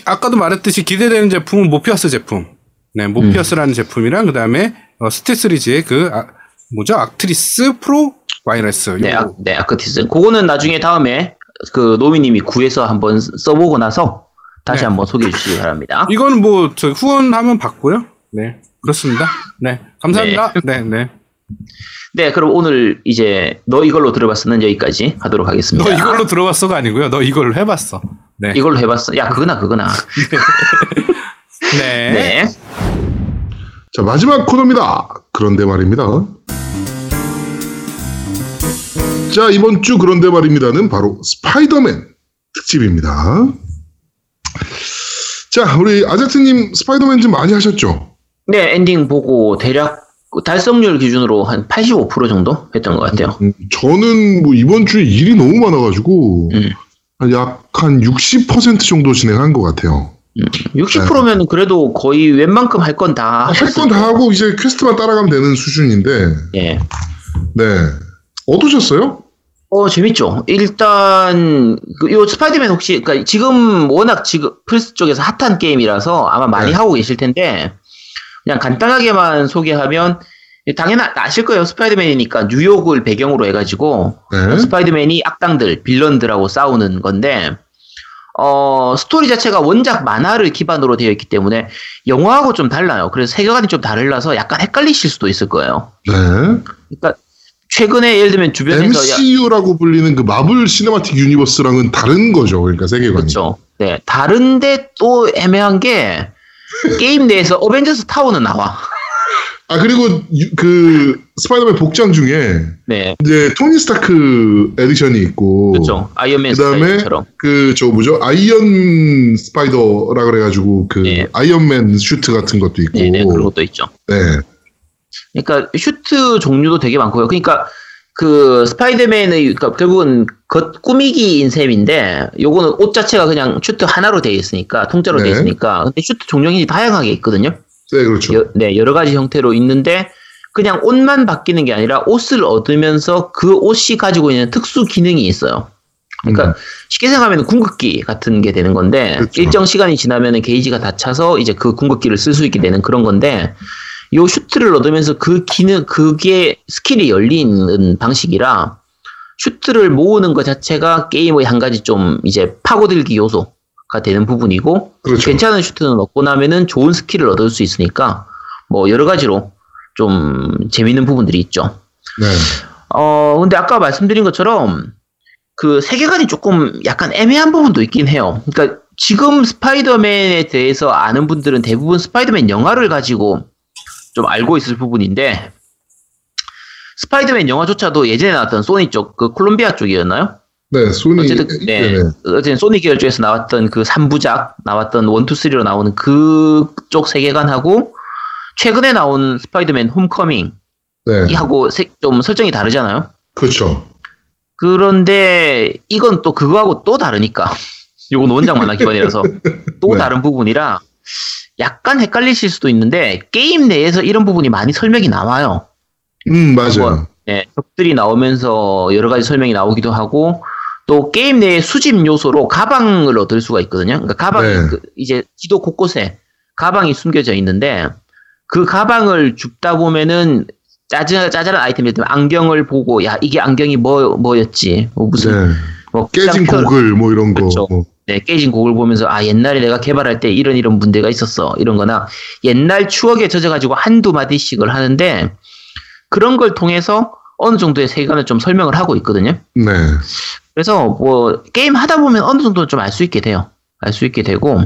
아까도 말했듯이 기대되는 제품은 모피어스 제품. 네, 모피어스라는 제품이랑 그 다음에 스테 시리즈의 그 아, 뭐죠? 악트리스 프로 와이러스. 네, 아. 네, 아크티스. 그거는 나중에 다음에 그 노미님이 구해서 한번 써보고 나서 다시 네. 한번 소개해 주시기 바랍니다. 이건 뭐 저 후원하면 받고요. 네, 그렇습니다. 네, 감사합니다. 네, 네. 네, 그럼 오늘 이제 너 이걸로 들어봤으는 여기까지 하도록 너 하겠습니다. 이걸로 들어봤어가 아니고요. 너 이걸로 해봤어. 네. 이걸로 해봤어. 야 그거나 그거나. 네. 네. 자, 마지막 코너입니다. 그런데 말입니다. 자, 이번 주 그런데 말입니다는 바로 스파이더맨 특집입니다. 자, 우리 아제트님 스파이더맨 좀 많이 하셨죠? 네 엔딩 보고 대략 달성률 기준으로 한 85% 정도 했던 것 같아요. 음, 저는 뭐 이번 주에 일이 너무 많아가지고 음. 약한 60% 정도 진행한 것 같아요. 60%면 그래도 거의 웬만큼 할 건 다 할 건 다 하고 이제 quest만 따라가면 되는 수준인데, 예. 네. 어떠셨어요? 어 재밌죠. 일단 그, 요 스파이더맨 혹시 그러니까 지금 워낙 지금 플스 쪽에서 핫한 게임이라서 아마 많이 네. 하고 계실 텐데 그냥 간단하게만 소개하면 당연히 아실 거예요. 스파이더맨이니까 뉴욕을 배경으로 해가지고 네. 스파이더맨이 악당들 villain들하고 싸우는 건데 어 스토리 자체가 원작 만화를 기반으로 되어 있기 때문에 영화하고 좀 달라요. 그래서 세계관이 좀 다르라서 약간 헷갈리실 수도 있을 거예요. 네. 그러니까 최근에 예를 들면 주변에서 야- MCU라고 불리는 그 Marvel Cinematic Universe랑은 다른 거죠. 그러니까 세계관이. 그렇죠. 네. 다른데 또 애매한 게 게임 내에서 어벤져스 타워는 나와. 아 그리고 유- 그 스파이더맨 복장 중에 네. 이제 토니 스타크 edition이 있고 그렇죠. 아이언맨 그다음에. 그 저 뭐죠 아이언 스파이더라 그래가지고 그 네. 아이언맨 슈트 같은 것도 있고 네, 네, 그런 것도 있죠. 네. 그러니까 슈트 종류도 되게 많고요. 그러니까 그 스파이더맨의 그러니까 결국은 겉 꾸미기인 셈인데 요거는 옷 자체가 그냥 슈트 하나로 되어 있으니까 통째로 네. 되어 있으니까 근데 슈트 종류이 다양하게 있거든요. 네 그렇죠 여, 네, 여러 가지 형태로 있는데 그냥 옷만 바뀌는 게 아니라 옷을 얻으면서 그 옷이 가지고 있는 특수 기능이 있어요. 그러니까 음. 쉽게 생각하면 궁극기 같은 게 되는 건데 그렇죠. 일정 시간이 지나면 게이지가 다 차서 이제 그 궁극기를 쓸 수 있게 되는 그런 건데 요 슈트를 얻으면서 그 기능 그게 skill이 열리는 방식이라 슈트를 모으는 것 자체가 게임의 한 가지 좀 이제 파고들기 요소 가 되는 부분이고 그렇죠 괜찮은 슈트는 얻고 나면은 좋은 skill을 얻을 수 있으니까 뭐 여러 가지로 좀 재밌는 부분들이 있죠. 네 어 근데 아까 말씀드린 것처럼 그 세계관이 조금 약간 애매한 부분도 있긴 해요. 그러니까 지금 스파이더맨에 대해서 아는 분들은 대부분 스파이더맨 영화를 가지고 좀 알고 있을 부분인데 스파이더맨 영화조차도 예전에 나왔던 소니 쪽 그 콜롬비아 쪽이었나요? 네, 소니 어쨌든 네, 어쨌든 소니 계열 쪽에서 나왔던 그 3부작 나왔던 1, 2, 3로 나오는 그쪽 세계관하고 최근에 나온 스파이더맨 홈커밍 네, 이하고 세- 좀 설정이 다르잖아요. 그렇죠. 그런데 이건 또 그거하고 또 다르니까. 이건 원작 만화 기반이라서. 또 네. 다른 부분이라 약간 헷갈리실 수도 있는데 게임 내에서 이런 부분이 많이 설명이 나와요. 음 맞아요. 뭐, 네, 적들이 나오면서 여러 가지 설명이 나오기도 하고 또 게임 내에 수집 요소로 가방을 얻을 수가 있거든요. 그러니까 가방이 네. 그 이제 지도 곳곳에 가방이 숨겨져 있는데 그 가방을 줍다 보면은 짜증 짜잘한 아이템 예를 들면 안경을 보고 야 이게 안경이 뭐 뭐였지 뭐 무슨 네. 뭐 깨진 표- 고글 뭐 이런 거 그렇죠. 뭐. 네, 깨진 곡을 보면서 아 옛날에 내가 개발할 때 이런 이런 문제가 있었어 이런거나 옛날 추억에 젖어가지고 한두 마디씩을 하는데 그런 걸 통해서 어느 정도의 세계관을 좀 설명을 하고 있거든요. 네. 그래서 뭐 게임 하다 보면 어느 정도 좀 알 수 있게 돼요. 알 수 있게 되고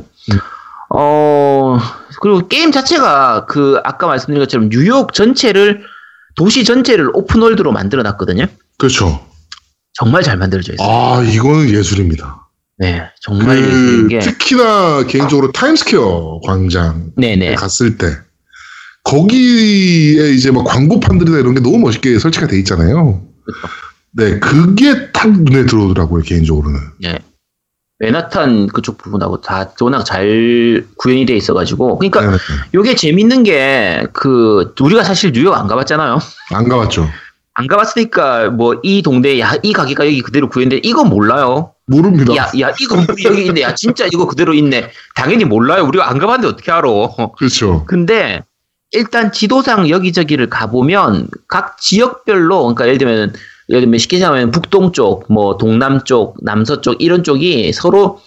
어 그리고 게임 자체가 그 아까 말씀드린 것처럼 뉴욕 전체를 도시 전체를 open world로 만들어 놨거든요. 그렇죠. 정말 잘 만들어져 있어요. 아, 이거는 예술입니다. 네, 정말 그, 특히나 개인적으로 타임스퀘어 광장 네네 갔을 때 거기에 이제 막 광고판들이나 이런 게 너무 멋있게 설치가 돼 있잖아요. 네, 그게 딱 눈에 들어오더라고요, 개인적으로는. 네. 맨하탄 그쪽 부분하고 다 워낙 잘 구현이 돼 있어가지고 그러니까 네, 네. 요게 재밌는 게 그 우리가 사실 뉴욕 안 가봤잖아요. 안 가봤죠. 안 가봤으니까 뭐 이 동네 야이 가게가 여기 그대로 구현돼 이거 몰라요. 모릅니다. 야 야이 건물이 여기 있네. 야 진짜 이거 그대로 있네. 당연히 몰라요. 우리가 안 가봤는데 어떻게 알아? 그렇죠. 근데 일단 지도상 여기저기를 가보면 각 지역별로 그러니까 예를 들면 예를 들면 쉽게 생각하면 북동 쪽, 뭐 동남 쪽, 남서쪽 이런 쪽이 서로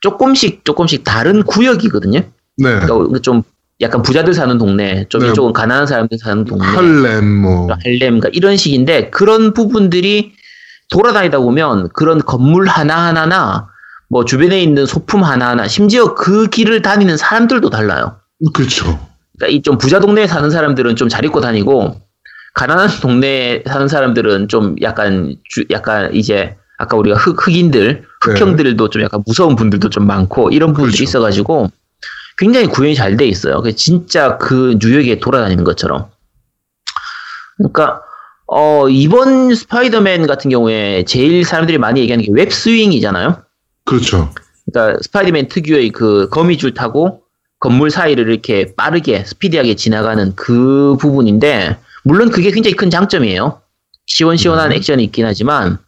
조금씩 조금씩 다른 구역이거든요. 네. 그러니까 좀 약간 부자들 사는 동네, 좀 네. 이쪽은 가난한 사람들 사는 동네, 할렘 뭐 할렘, 그러니까 이런 식인데 그런 부분들이 돌아다니다 보면 그런 건물 하나 하나나 뭐 주변에 있는 소품 하나하나 심지어 그 길을 다니는 사람들도 달라요. 그렇죠. 그러니까 이 좀 부자 동네에 사는 사람들은 좀 잘 입고 다니고 가난한 동네에 사는 사람들은 좀 약간 주, 약간 이제 아까 우리가 흑, 흑인들 흑형들도 좀 약간 무서운 분들도 좀 많고 이런 분들이 그렇죠. 있어가지고 굉장히 구현이 잘 돼 있어요. 진짜 그 뉴욕에 돌아다니는 것처럼. 그러니까 어 이번 스파이더맨 같은 경우에 제일 사람들이 많이 얘기하는 게 web swing이잖아요. 그렇죠. 그러니까 스파이더맨 특유의 그 거미줄 타고 건물 사이를 이렇게 빠르게 스피디하게 지나가는 그 부분인데 물론 그게 굉장히 큰 장점이에요. 시원시원한 액션이 있긴 하지만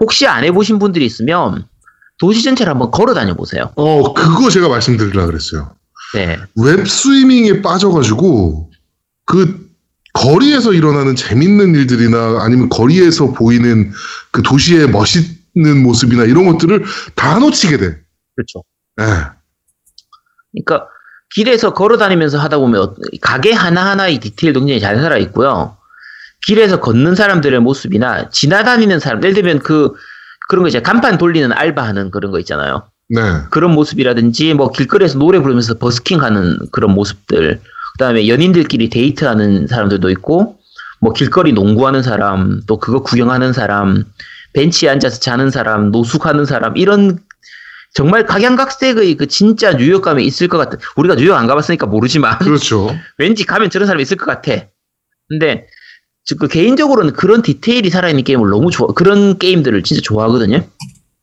혹시 안 해보신 분들이 있으면 도시 전체를 한번 걸어 다녀 보세요. 어, 그거 제가 말씀드리려고 그랬어요. 네, 웹 스위밍에 빠져가지고 그 거리에서 일어나는 재밌는 일들이나 아니면 거리에서 보이는 그 도시의 멋있는 모습이나 이런 것들을 다 놓치게 돼. 그렇죠. 예. 그러니까 길에서 걸어 다니면서 하다 보면 어- 가게 하나하나의 디테일도 굉장히 잘 살아 있고요. 길에서 걷는 사람들의 모습이나 지나다니는 사람, 예를 들면 그 그런 거 이제 간판 돌리는 알바하는 그런 거 있잖아요. 네. 그런 모습이라든지 뭐 길거리에서 노래 부르면서 버스킹하는 그런 모습들 그다음에 연인들끼리 데이트하는 사람들도 있고 뭐 길거리 농구하는 사람 또 그거 구경하는 사람 벤치에 앉아서 자는 사람 노숙하는 사람 이런 정말 각양각색의 그 진짜 뉴욕감이 있을 것 같은 우리가 뉴욕 안 가봤으니까 모르지만 그렇죠. 왠지 가면 저런 사람이 있을 것 같아 근데 즉, 그 개인적으로는 그런 디테일이 살아있는 게임을 너무 좋아 그런 게임들을 진짜 좋아하거든요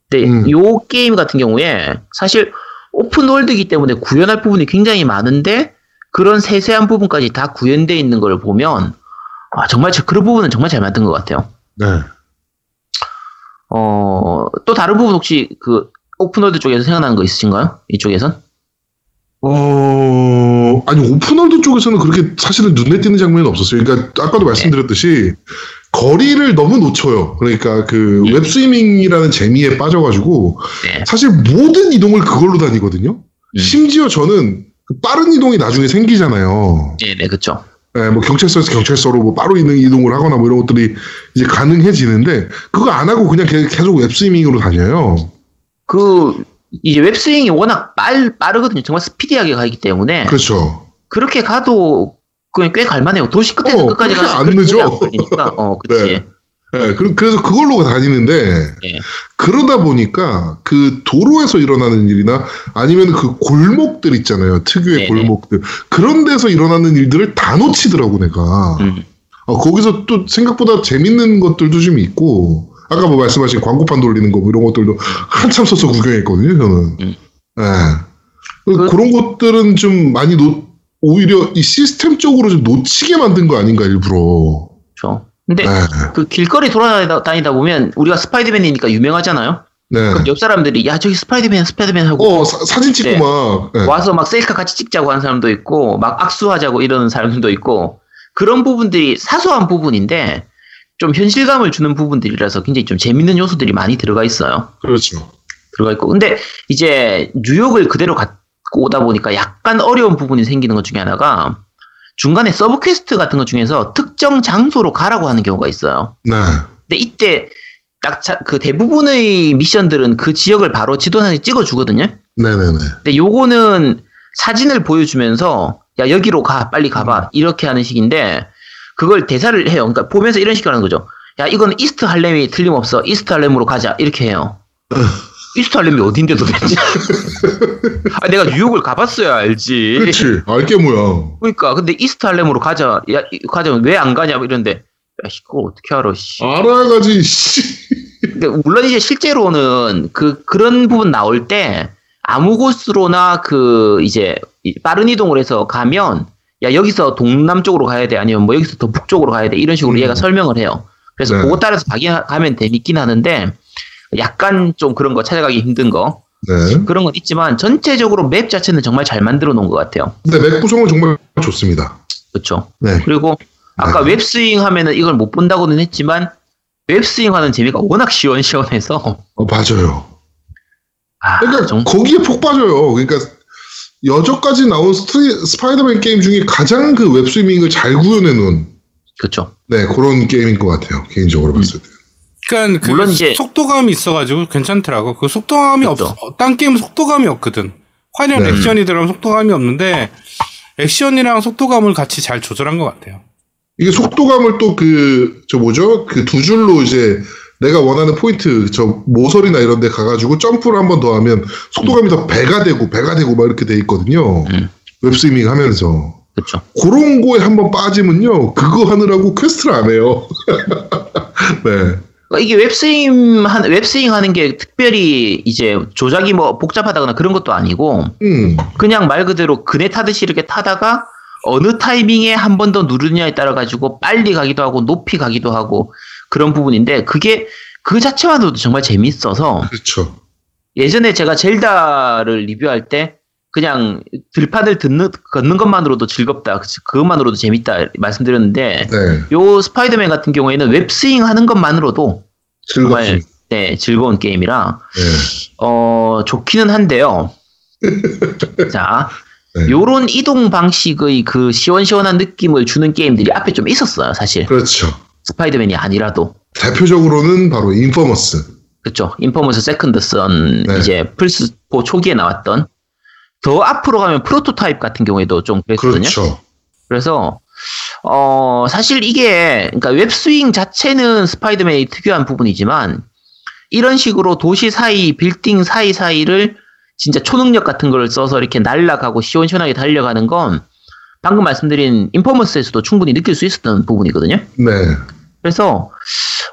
근데 음. 요 게임 같은 경우에 사실 오픈월드이기 때문에 구현할 부분이 굉장히 많은데 그런 세세한 부분까지 다 구현되어 있는 걸 보면 아, 정말 저- 그런 부분은 정말 잘 만든 것 같아요. 네. 어, 또 다른 부분 혹시 그 open world 쪽에서 생각나는 거 있으신가요? 이쪽에선? 어, 아니, open world 쪽에서는 그렇게 사실은 눈에 띄는 장면은 없었어요. 그러니까, 아까도 말씀드렸듯이, 거리를 너무 놓쳐요. 그러니까, 그, 네. web swinging이라는 재미에 빠져가지고, 네. 사실 모든 이동을 그걸로 다니거든요. 음. 심지어 저는, 그 빠른 이동이 나중에 생기잖아요. 네, 네, 그쵸. 예, 뭐 경찰서에서 경찰서로 뭐 빠르 이동- 이동을 하거나 뭐 이런 것들이 이제 가능해지는데 그거 안 하고 그냥 계- 계속 웹스위밍으로 다녀요. 그, 이제 웹스윙이 워낙 빨, 빠르거든요. 정말 스피디하게 가기 때문에. 그렇죠. 그렇게 가도 그냥 꽤 갈만해요. 도시 끝에서 어, 끝까지 가서 안. 안 걸리니까. 어, 그치. 네. 예, 그- 그래서 그걸로 다니는데 예. 그러다 보니까 그 도로에서 일어나는 일이나 아니면 그 골목들 있잖아요. 특유의 네네. 골목들 그런 데서 일어나는 일들을 다 놓치더라고 내가. 음. 어, 거기서 또 생각보다 재밌는 것들도 좀 있고 아까 뭐 말씀하신 광고판 돌리는 거 뭐 이런 것들도 한참 서서 구경했거든요 저는. 음. 예. 그, 그- 런 것들은 좀 많이 놓, 오히려 이 시스템 쪽으로 좀 놓치게 만든 거 아닌가 일부러. 그렇죠. 근데 네. 그 길거리 돌아다니다 보면 우리가 스파이더맨이니까 유명하잖아요. 네. 그럼 옆 사람들이 야 저기 스파이더맨 스파이더맨 하고 어 사, 진 찍고 네. 막. 예. 와서 막 셀카 같이 찍자고 하는 사람도 있고 막 악수하자고 이러는 사람들도 있고 그런 부분들이 사소한 부분인데 좀 현실감을 주는 부분들이라서 굉장히 좀 재밌는 요소들이 많이 들어가 있어요. 그렇죠. 들어가 있고 근데 이제 뉴욕을 그대로 갖고 오다 보니까 약간 어려운 부분이 생기는 것 중에 하나가 중간에 sub quest 같은 것 중에서 특정 장소로 가라고 하는 경우가 있어요. 네. 근데 이때 딱 그 대부분의 미션들은 그 지역을 바로 지도상에 찍어주거든요. 네네네. 근데 요거는 사진을 보여주면서 야 여기로 가 빨리 가봐 이렇게 하는 식인데 그걸 대사를 해요. 그러니까 보면서 이런 식으로 하는 거죠. 야 이거는 이스트 할렘이 틀림없어. 이스트 할렘으로 가자 이렇게 해요. 이스트 할렘이 어딘데 도대체? 아 내가 뉴욕을 가봤어야 알지. 그렇지. 알게 뭐야. 그러니까 근데 이스트 할렘으로 가자. 야 이- 가자 왜 안 가냐 뭐 이런데 야 씨, 그걸 어떻게 알아 씨. 알아가지. 씨. 근데 물론 이제 실제로는 그 그런 부분 나올 때 아무 곳으로나 그 이제 이- 빠른 이동을 해서 가면 야 여기서 동남쪽으로 가야 돼 아니면 뭐 여기서 더 북쪽으로 가야 돼 이런 식으로 음. 얘가 설명을 해요. 그래서 네. 그거 따라서 가면 되긴 하는데 약간 좀 그런 거 찾아가기 힘든 거 네. 그런 건 있지만 전체적으로 맵 자체는 정말 잘 만들어 놓은 것 같아요. 근데 맥 구성은 정말 좋습니다. 그렇죠. 네. 그리고 아까 네. 웹스윙 하면은 이걸 못 본다고는 했지만 웹스윙 하는 재미가 워낙 시원시원해서 어, 맞아요. 아, 그러니까 정- 거기에 폭 빠져요. 그러니까 여태까지 나온 스트리, 스파이더맨 게임 중에 가장 그 web swinging을 잘 구현해 놓은 그렇죠. 네 그런 게임인 것 같아요. 개인적으로 봤을 때. 그러니까 그 물론 이제- 속도감이 있어가지고 괜찮더라고. 그 속도감이 그쵸. 없어. 딴 게임은 속도감이 없거든. 화려한 네. 액션이 들어가면 속도감이 없는데 액션이랑 속도감을 같이 잘 조절한 것 같아요. 이게 속도감을 또 그, 저 뭐죠? 그 두 줄로 이제 내가 원하는 포인트, 저 모서리나 이런 데 가가지고 점프를 한 번 더 하면 속도감이 더 배가 되고 배가 되고 막 이렇게 돼 있거든요. 음. web swinging 하면서. 그렇죠. 그런 거에 한번 빠지면요. 그거 하느라고 quest를 안 해요. 네. 그러니까 이게 web swing 한 web swing 하는 게 특별히 이제 조작이 뭐 복잡하다거나 그런 것도 아니고 음. 그냥 말 그대로 그네 타듯이 이렇게 타다가 어느 타이밍에 한 번 더 누르느냐에 따라 가지고 빨리 가기도 하고 높이 가기도 하고 그런 부분인데 그게 그 자체만으로도 정말 재밌어서 그렇죠. 예전에 제가 젤다를 리뷰할 때 그냥 들판을 듣는 걷는 것만으로도 즐겁다 그것만으로도 재밌다 말씀드렸는데 네. 요 스파이더맨 같은 경우에는 웹스윙 하는 것만으로도 정말 즐겁습니다. 네, 즐거운 게임이라 네. 어 좋기는 한데요. 자, 네. 요런 이동 방식의 그 시원시원한 느낌을 주는 게임들이 앞에 좀 있었어요, 사실. 그렇죠. 스파이더맨이 아니라도. 대표적으로는 바로 Infamous. 그쵸. Infamous Second Son, 네. 이제 플스 4 초기에 나왔던. 더 앞으로 가면 프로토타입 같은 경우에도 좀 그랬거든요. 그렇죠. 그래서 어 사실 이게 그러니까 web swing 자체는 스파이더맨이 특유한 부분이지만 이런 식으로 도시 사이 빌딩 사이 사이를 진짜 초능력 같은 걸 써서 이렇게 날아가고 시원시원하게 달려가는 건 방금 말씀드린 인포머스에서도 충분히 느낄 수 있었던 부분이거든요. 네. 그래서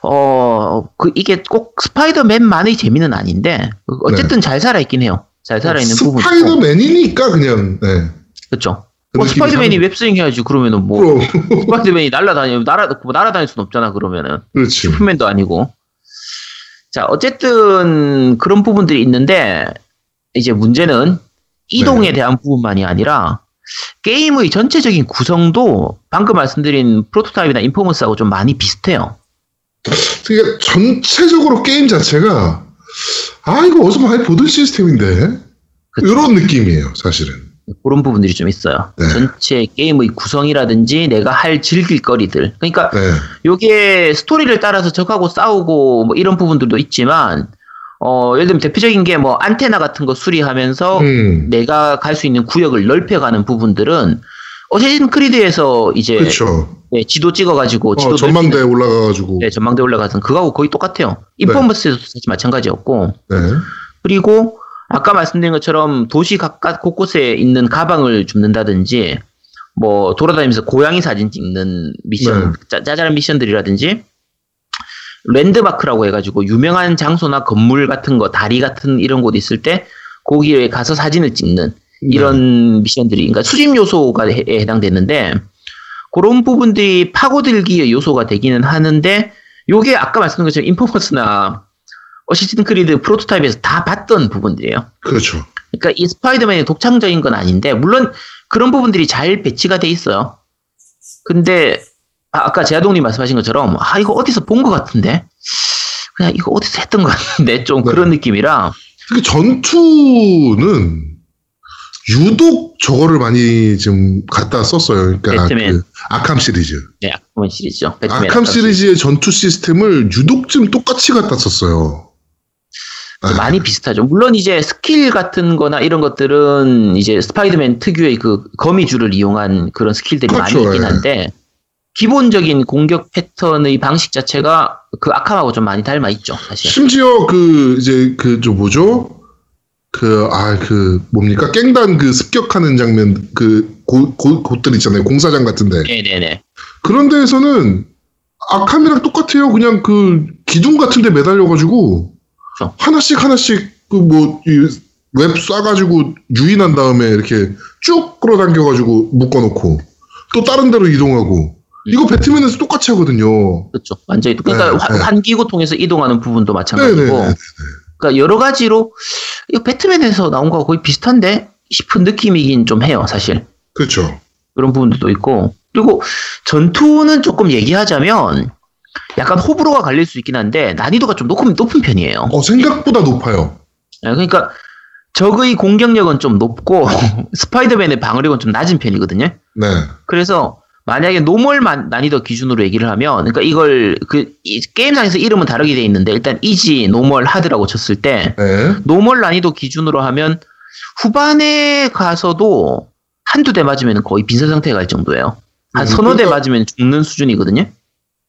어 그 이게 꼭 스파이더맨만의 재미는 아닌데 어쨌든 잘 살아 있긴 해요. 잘 살아 있는 부분. 스파이더맨이니까 그냥, 네. 그렇죠. 그뭐 느낌이 스파이더맨이 웹스윙 해야지 그러면은 뭐 스파이더맨이 날아다니면 날아 뭐 날아다닐 순 없잖아 그러면은 그렇지. 슈퍼맨도 아니고 자 어쨌든 그런 부분들이 있는데 이제 문제는 이동에 네. 대한 부분만이 아니라 게임의 전체적인 구성도 방금 말씀드린 프로토타입이나 인포머스하고 좀 많이 비슷해요. 그러니까 전체적으로 게임 자체가 아 이거 어디서 많이 보던 시스템인데 그쵸. 이런 느낌이에요 사실은 그런 부분들이 좀 있어요. 네. 전체 게임의 구성이라든지 내가 할 즐길 거리들. 그러니까 네 요게 스토리를 따라서 적하고 싸우고 뭐 이런 부분들도 있지만 어 예를 들면 대표적인 게 뭐 안테나 같은 거 수리하면서 음, 내가 갈 수 있는 구역을 넓혀가는 부분들은 어쌔신 크리드에서 이제 그렇죠 네, 지도 찍어가지고 어, 지도 전망대에 넓히는- 올라가가지고. 네, 전망대 올라가서 그거하고 거의 똑같아요. 인포머스에도 사실 마찬가지였고. 네. 그리고 아까 말씀드린 것처럼 도시 각각 곳곳에 있는 가방을 줍는다든지 뭐 돌아다니면서 고양이 사진 찍는 미션 네. 짜, 짜잘한 미션들이라든지 랜드마크라고 해가지고 유명한 장소나 건물 같은 거 다리 같은 이런 곳 있을 때 거기에 가서 사진을 찍는 이런 미션들이 그러니까 수집 요소가 해, 해당되는데 그런 부분들이 파고들기의 요소가 되기는 하는데 요게 아까 말씀드린 것처럼 Infamous나 Assassin's Creed Prototype에서 다 봤던 부분들이에요. 그렇죠 그러니까 이 스파이더맨이 독창적인 건 아닌데 물론 그런 부분들이 잘 배치가 돼 있어요. 근데 아, 까 제아동님 말씀하신 것처럼 아 이거 어디서 본 것 같은데 그냥 이거 어디서 했던 것 같은데 좀 네. 그런 느낌이라 특히 전투는 유독 저거를 많이 지금 갖다 썼어요 그러니까 배트맨. 그 아캄 시리즈 네 아캄 시리즈죠. 배트맨 아캄 시리즈의 전투 시스템을 유독 좀 똑같이 갖다 썼어요 아, 많이 비슷하죠. 물론 이제 스킬 같은 거나 이런 것들은 이제 스파이더맨 특유의 그 거미줄을 이용한 그런 skill들이 그렇죠, 많이 있긴 예. 한데 기본적인 공격 패턴의 방식 자체가 그 아캄하고 좀 많이 닮아 있죠, 사실. 심지어 그 이제 그 저 뭐죠? 그 아 그 뭡니까 깽단 그 습격하는 장면 그 고, 고, 곳들 있잖아요 공사장 같은데 네네네. 그런 데에서는 아캄이랑 똑같아요 그냥 그 기둥 같은데 매달려 가지고 그렇죠. 하나씩 하나씩 그 뭐 웹 쏴가지고 유인한 다음에 이렇게 쭉 끌어당겨가지고 묶어놓고 또 다른 데로 이동하고 이거 배트맨에서 똑같이 하거든요. 그렇죠. 완전히. 그러니까 네, 환- 네. 환기구 통해서 이동하는 부분도 마찬가지고. 네네네. 그러니까 여러 가지로 이거 배트맨에서 나온 거하고 거의 비슷한데 싶은 느낌이긴 좀 해요, 사실. 그렇죠. 그런 부분들도 있고. 그리고 전투는 조금 얘기하자면 약간 호불호가 갈릴 수 있긴 한데 난이도가 좀 높은, 높은 편이에요. 어 생각보다 높아요. 예, 그러니까 적의 공격력은 좀 높고 스파이더맨의 방어력은 좀 낮은 편이거든요. 네. 그래서 만약에 normal 만- 난이도 기준으로 얘기를 하면, 그러니까 이걸 그 이- 게임상에서 이름은 다르게 돼 있는데 일단 easy, normal, hard라고 쳤을 때 네. normal 난이도 기준으로 하면 후반에 가서도 한두 대 맞으면 거의 빈사 상태에 갈 정도예요. 한 음, 서너 대 그러니까- 맞으면 죽는 수준이거든요.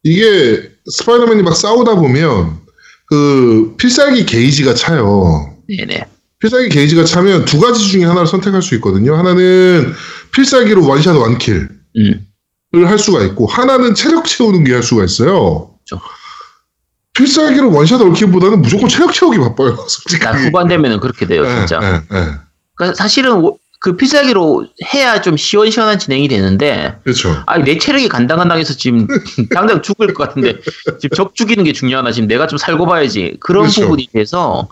이게 스파이더맨이 막 싸우다 보면 그 필살기 게이지가 차요. 네네. 필살기 게이지가 차면 두 가지 중에 하나를 선택할 수 있거든요. 하나는 필살기로 원샷 원킬을 음. 할 수가 있고 하나는 체력 채우는 게 할 수가 있어요. 그렇죠. 필살기로 원샷 원킬보다는 무조건 체력 채우기 바빠요. 솔직히. 나 후반 되면은 그렇게 돼요, 예, 진짜. 예, 예. 그러니까 사실은 오- 그 필살기로 해야 좀 시원시원한 진행이 되는데, 그렇죠. 아니 내 체력이 간당간당해서 지금 당장 죽을 것 같은데 지금 적 죽이는 게 중요하나 지금 내가 좀 살고 봐야지 그런 그렇죠. 부분이 돼서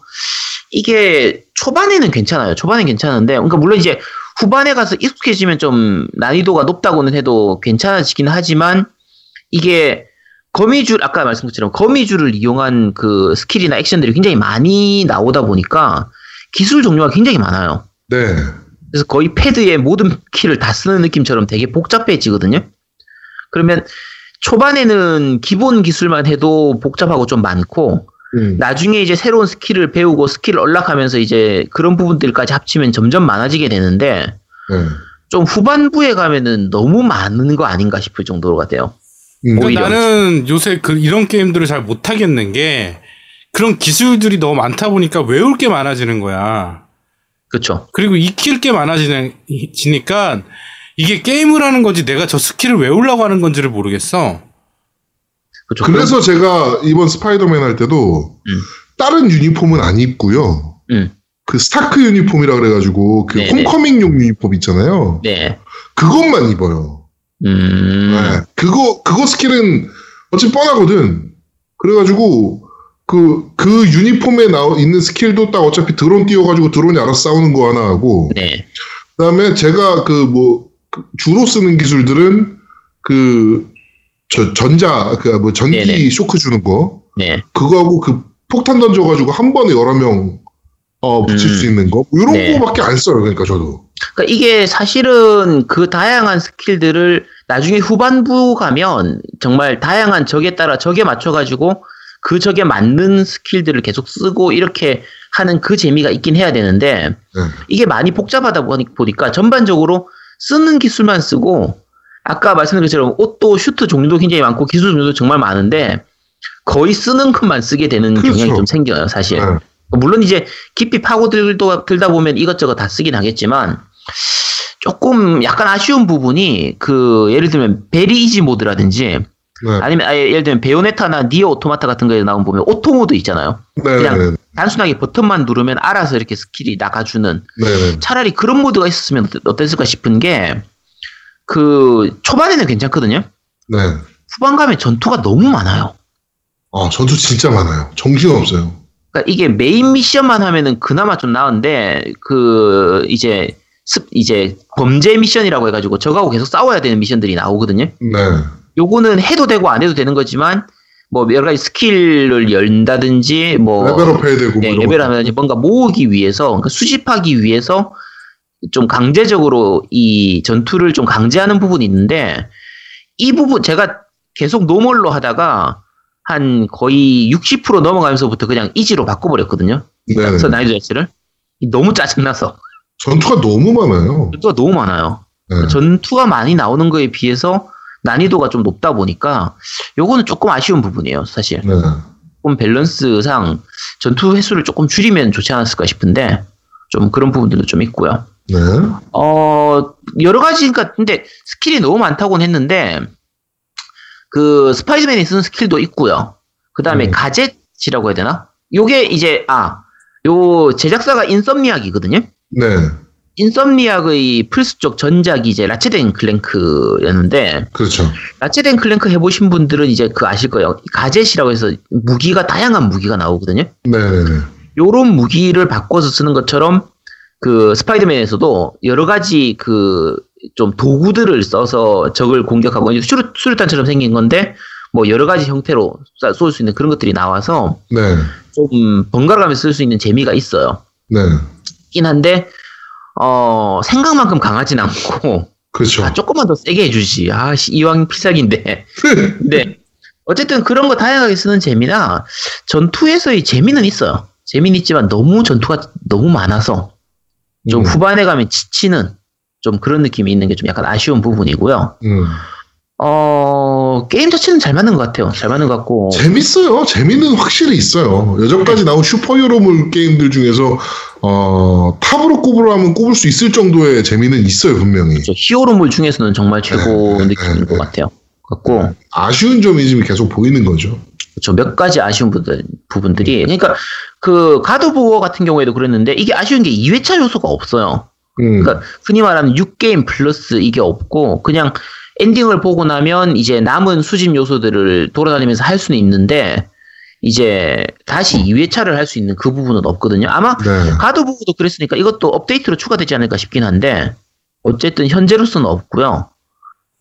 이게 초반에는 괜찮아요. 초반엔 괜찮은데, 그러니까 물론 이제 후반에 가서 익숙해지면 좀 난이도가 높다고는 해도 괜찮아지긴 하지만 이게 거미줄 아까 말씀드린 것처럼 거미줄을 이용한 그 skill이나 액션들이 굉장히 많이 나오다 보니까 기술 종류가 굉장히 많아요. 네. 그래서 거의 패드에 모든 키를 다 쓰는 느낌처럼 되게 복잡해지거든요. 그러면 초반에는 기본 기술만 해도 복잡하고 좀 많고 음. 나중에 이제 새로운 skill을 배우고 skill을 unlock하면서 이제 그런 부분들까지 합치면 점점 많아지게 되는데 네. 좀 후반부에 가면은 너무 많은 거 아닌가 싶을 정도로가 돼요. 음. 오히려. 나는 요새 그 이런 게임들을 잘 못하겠는 게 그런 기술들이 너무 많다 보니까 외울 게 많아지는 거야. 그렇죠. 그리고 익힐 게 많아지니까 이게 게임을 하는 건지 내가 저 스킬을 외우려고 하는 건지를 모르겠어. 그렇죠. 그래서 제가 이번 스파이더맨 할 때도 음. 다른 유니폼은 안 입고요. 음. 그 스타크 유니폼이라 그래가지고 그 네네. 홈커밍용 유니폼 있잖아요. 네. 그것만 입어요. 음. 네. 그거 그거 스킬은 어차피 뻔하거든. 그래가지고 그 그 유니폼에 나오 있는 스킬도 딱 어차피 드론 띄워가지고 드론이 알아서 싸우는 거 하나 하고 네. 그 다음에 제가 그 뭐 주로 쓰는 기술들은 그 저 전자 그 뭐 전기 네네. 쇼크 주는 거 네. 그거하고 그 폭탄 던져가지고 한 번에 여러 명 어, 붙일 음. 수 있는 거 이런 네. 거밖에 안 써요. 그러니까 저도 그러니까 이게 사실은 그 다양한 스킬들을 나중에 후반부 가면 정말 다양한 적에 따라 적에 맞춰가지고 그 적에 맞는 스킬들을 계속 쓰고 이렇게 하는 그 재미가 있긴 해야 되는데 네. 이게 많이 복잡하다 보니- 보니까 전반적으로 쓰는 기술만 쓰고 아까 말씀드린 것처럼 옷도 슈트 종류도 굉장히 많고 기술 종류도 정말 많은데 거의 쓰는 것만 쓰게 되는 그렇죠. 경향이 좀 생겨요 사실. 네. 물론 이제 깊이 파고들다 들다 보면 이것저것 다 쓰긴 하겠지만 조금 약간 아쉬운 부분이 그 예를 들면 very easy mode라든지 네. 아니면 아예 예를 들면 Bayonetta나 NieR Automata 같은 거에 나온 보면 auto mode 있잖아요. 네, 그냥 네, 네, 단순하게 버튼만 누르면 알아서 이렇게 스킬이 나가주는 네, 네. 차라리 그런 모드가 있었으면 어땠- 어땠을까 싶은 게 그 초반에는 괜찮거든요. 네. 후반 가면 전투가 너무 많아요. 아 전투 진짜 많아요. 정신 없어요. 그러니까 이게 메인 미션만 하면은 그나마 좀 나은데 그 이제 습 이제 범죄 미션이라고 해가지고 저거하고 계속 싸워야 되는 미션들이 나오거든요. 네. 요거는 해도 되고 안 해도 되는 거지만 뭐 여러 가지 스킬을 연다든지 뭐 레벨업 해야 되고 네, 뭐 레벨하면 뭔가 모으기 위해서 그러니까 수집하기 위해서 좀 강제적으로 이 전투를 좀 강제하는 부분이 있는데 이 부분 제가 계속 normal로 하다가 한 거의 60% 넘어가면서부터 그냥 easy로 바꿔버렸거든요. 네. 그래서 난이도 자체를 너무 짜증나서 전투가 너무 많아요. 전투가 너무 많아요. 네. 전투가 많이 나오는 거에 비해서 난이도가 좀 높다 보니까 요거는 조금 아쉬운 부분이에요, 사실. 네. 조금 밸런스상 전투 횟수를 조금 줄이면 좋지 않았을까 싶은데 좀 그런 부분들도 좀 있고요. 네. 어 여러 가지 그러니까 근데 스킬이 너무 많다고는 했는데 그 스파이더맨이 쓰는 스킬도 있고요. 그 다음에 음. gadget이라고 해야 되나? 요게 이제 아 요 제작사가 Insomniac이거든요. 네. Insomniac의 플스 쪽 전작이 이제 Ratchet and Clank였는데 그렇죠. Ratchet and Clank 해보신 분들은 이제 그 아실 거예요. gadget이라고 해서 무기가 다양한 무기가 나오거든요. 네, 네, 네. 요런 무기를 바꿔서 쓰는 것처럼 그 스파이더맨에서도 여러 가지 그 좀 도구들을 써서 적을 공격하고 이제 수류, 수류탄처럼 생긴 건데 뭐 여러 가지 형태로 쏠 수 있는 그런 것들이 나와서 네. 좀 번갈아가면서 쓸 수 있는 재미가 있어요. 네. 있긴 한데 어 생각만큼 강하진 않고 그렇죠. 아, 조금만 더 세게 해주지. 아, 씨, 이왕 필살기인데. 근데, 어쨌든 그런 거 다양하게 쓰는 재미나, 전투에서의 재미는 있어요. 재미는 있지만 너무 전투가 너무 많아서, 좀 음. 후반에 가면 지치는, 좀 그런 느낌이 있는 게 좀 약간 아쉬운 부분이고요. 음. 어, 게임 자체는 잘 맞는 것 같아요. 잘 맞는 것 같고. 재밌어요. 재미는 확실히 있어요. 여전까지 나온 슈퍼히어로물 게임들 중에서 어, 탑으로 꼽으라면 꼽을 수 있을 정도의 재미는 있어요, 분명히. 저 히어로물 중에서는 정말 최고 네, 느낌인 네, 것 같아요. 같고, 아쉬운 점이 지금 계속 보이는 거죠. 저몇 가지 아쉬운 부분, 부분들이, 그러니까 그 가드 워 같은 경우에도 그랬는데, 이게 아쉬운 게 2회차 요소가 없어요. 음. 그러니까 흔히 말하는 6게임 플러스 이게 없고 그냥 엔딩을 보고 나면 이제 남은 수집 요소들을 돌아다니면서 할 수는 있는데 이제 다시 2회차를 할 수 있는 그 부분은 없거든요. 아마 네. 가드부도 그랬으니까 이것도 업데이트로 추가되지 않을까 싶긴 한데 어쨌든 현재로서는 없고요.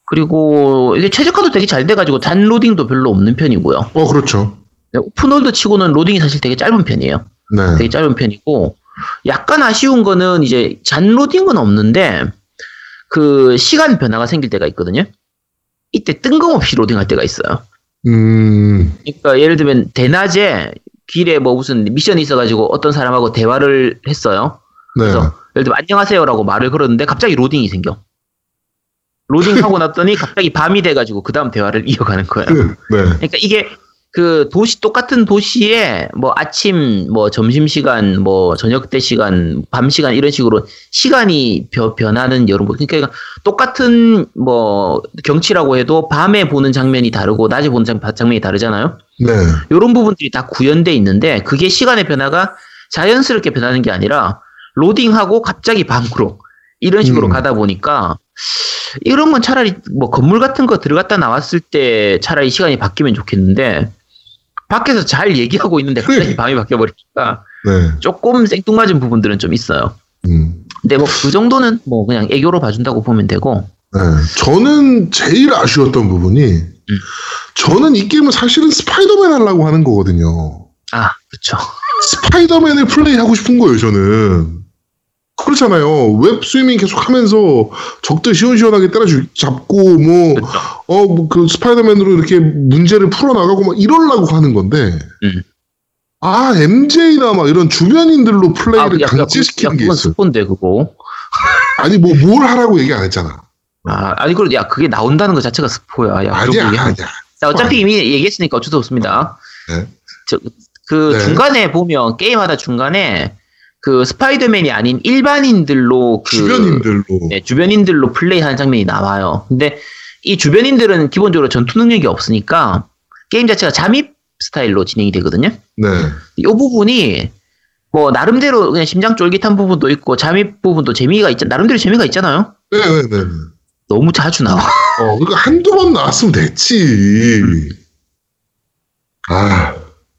그리고 이게 최적화도 되게 잘 돼가지고 잔 로딩도 별로 없는 편이고요. 어, 그렇죠. 오픈월드 치고는 로딩이 사실 되게 짧은 편이에요. 네. 되게 짧은 편이고 약간 아쉬운 거는 이제 잔 로딩은 없는데 그 시간 변화가 생길 때가 있거든요. 이때 뜬금없이 로딩할 때가 있어요. 음, 그러니까 예를 들면 대낮에 길에 뭐 무슨 미션이 있어가지고 어떤 사람하고 대화를 했어요. 네. 그래서 예를 들면 안녕하세요라고 말을 걸었는데 갑자기 로딩이 생겨. 로딩하고 났더니 갑자기 밤이 돼가지고 그 다음 대화를 이어가는 거예요. 네. 그러니까 이게 그 도시 똑같은 도시에 뭐 아침 뭐 점심 시간 뭐 저녁 때 시간 밤 시간 이런 식으로 시간이 벼- 변하는 여러 분 그러니까 똑같은 뭐 경치라고 해도 밤에 보는 장면이 다르고 낮에 보는 장, 장면이 다르잖아요. 네. 이런 부분들이 다 구현돼 있는데 그게 시간의 변화가 자연스럽게 변하는 게 아니라 로딩하고 갑자기 밤으로 이런 식으로 음. 가다 보니까 이런 건 차라리 뭐 건물 같은 거 들어갔다 나왔을 때 차라리 시간이 바뀌면 좋겠는데 밖에서 잘 얘기하고 있는데 갑자기 밤이 바뀌어 버리니까 네. 조금 생뚱맞은 부분들은 좀 있어요. 음. 근데 뭐 그 정도는 뭐 그냥 애교로 봐준다고 보면 되고 네. 저는 제일 아쉬웠던 부분이 저는 이 게임을 사실은 스파이더맨 하려고 하는 거거든요. 아 그쵸 스파이더맨을 플레이하고 싶은 거예요, 저는. 그렇잖아요. web swinging 계속 하면서 적들 시원시원하게 때려 잡고, 뭐, 그쵸 어, 뭐, 그 스파이더맨으로 이렇게 문제를 풀어 나가고 막 이러려고 하는 건데, 음. 아, MJ나 막 이런 주변인들로 아, 플레이를 야, 야, 강제시키는 게 있어요. 스폰데 그거 아니, 뭐, 뭘 하라고 얘기 안 했잖아. 아 아니 그래 야 그게 나온다는 것 자체가 스포야 야 아니야, 아니야. 자, 어차피 이미 얘기했으니까 어쩔 수 없습니다. 네. 저, 그 네. 중간에 보면 게임하다 중간에 그 스파이더맨이 아닌 일반인들로 그 주변인들로. 네, 주변인들로 플레이하는 장면이 나와요. 근데 이 주변인들은 기본적으로 전투 능력이 없으니까 게임 자체가 잠입 스타일로 진행이 되거든요. 네. 이 부분이 뭐 나름대로 그냥 심장 쫄깃한 부분도 있고 잠입 부분도 재미가 있잖 나름대로 재미가 있잖아요. 네 네 네. 너무 자주 나와. 어, 그러니까 한두 번 나왔으면 됐지. 아.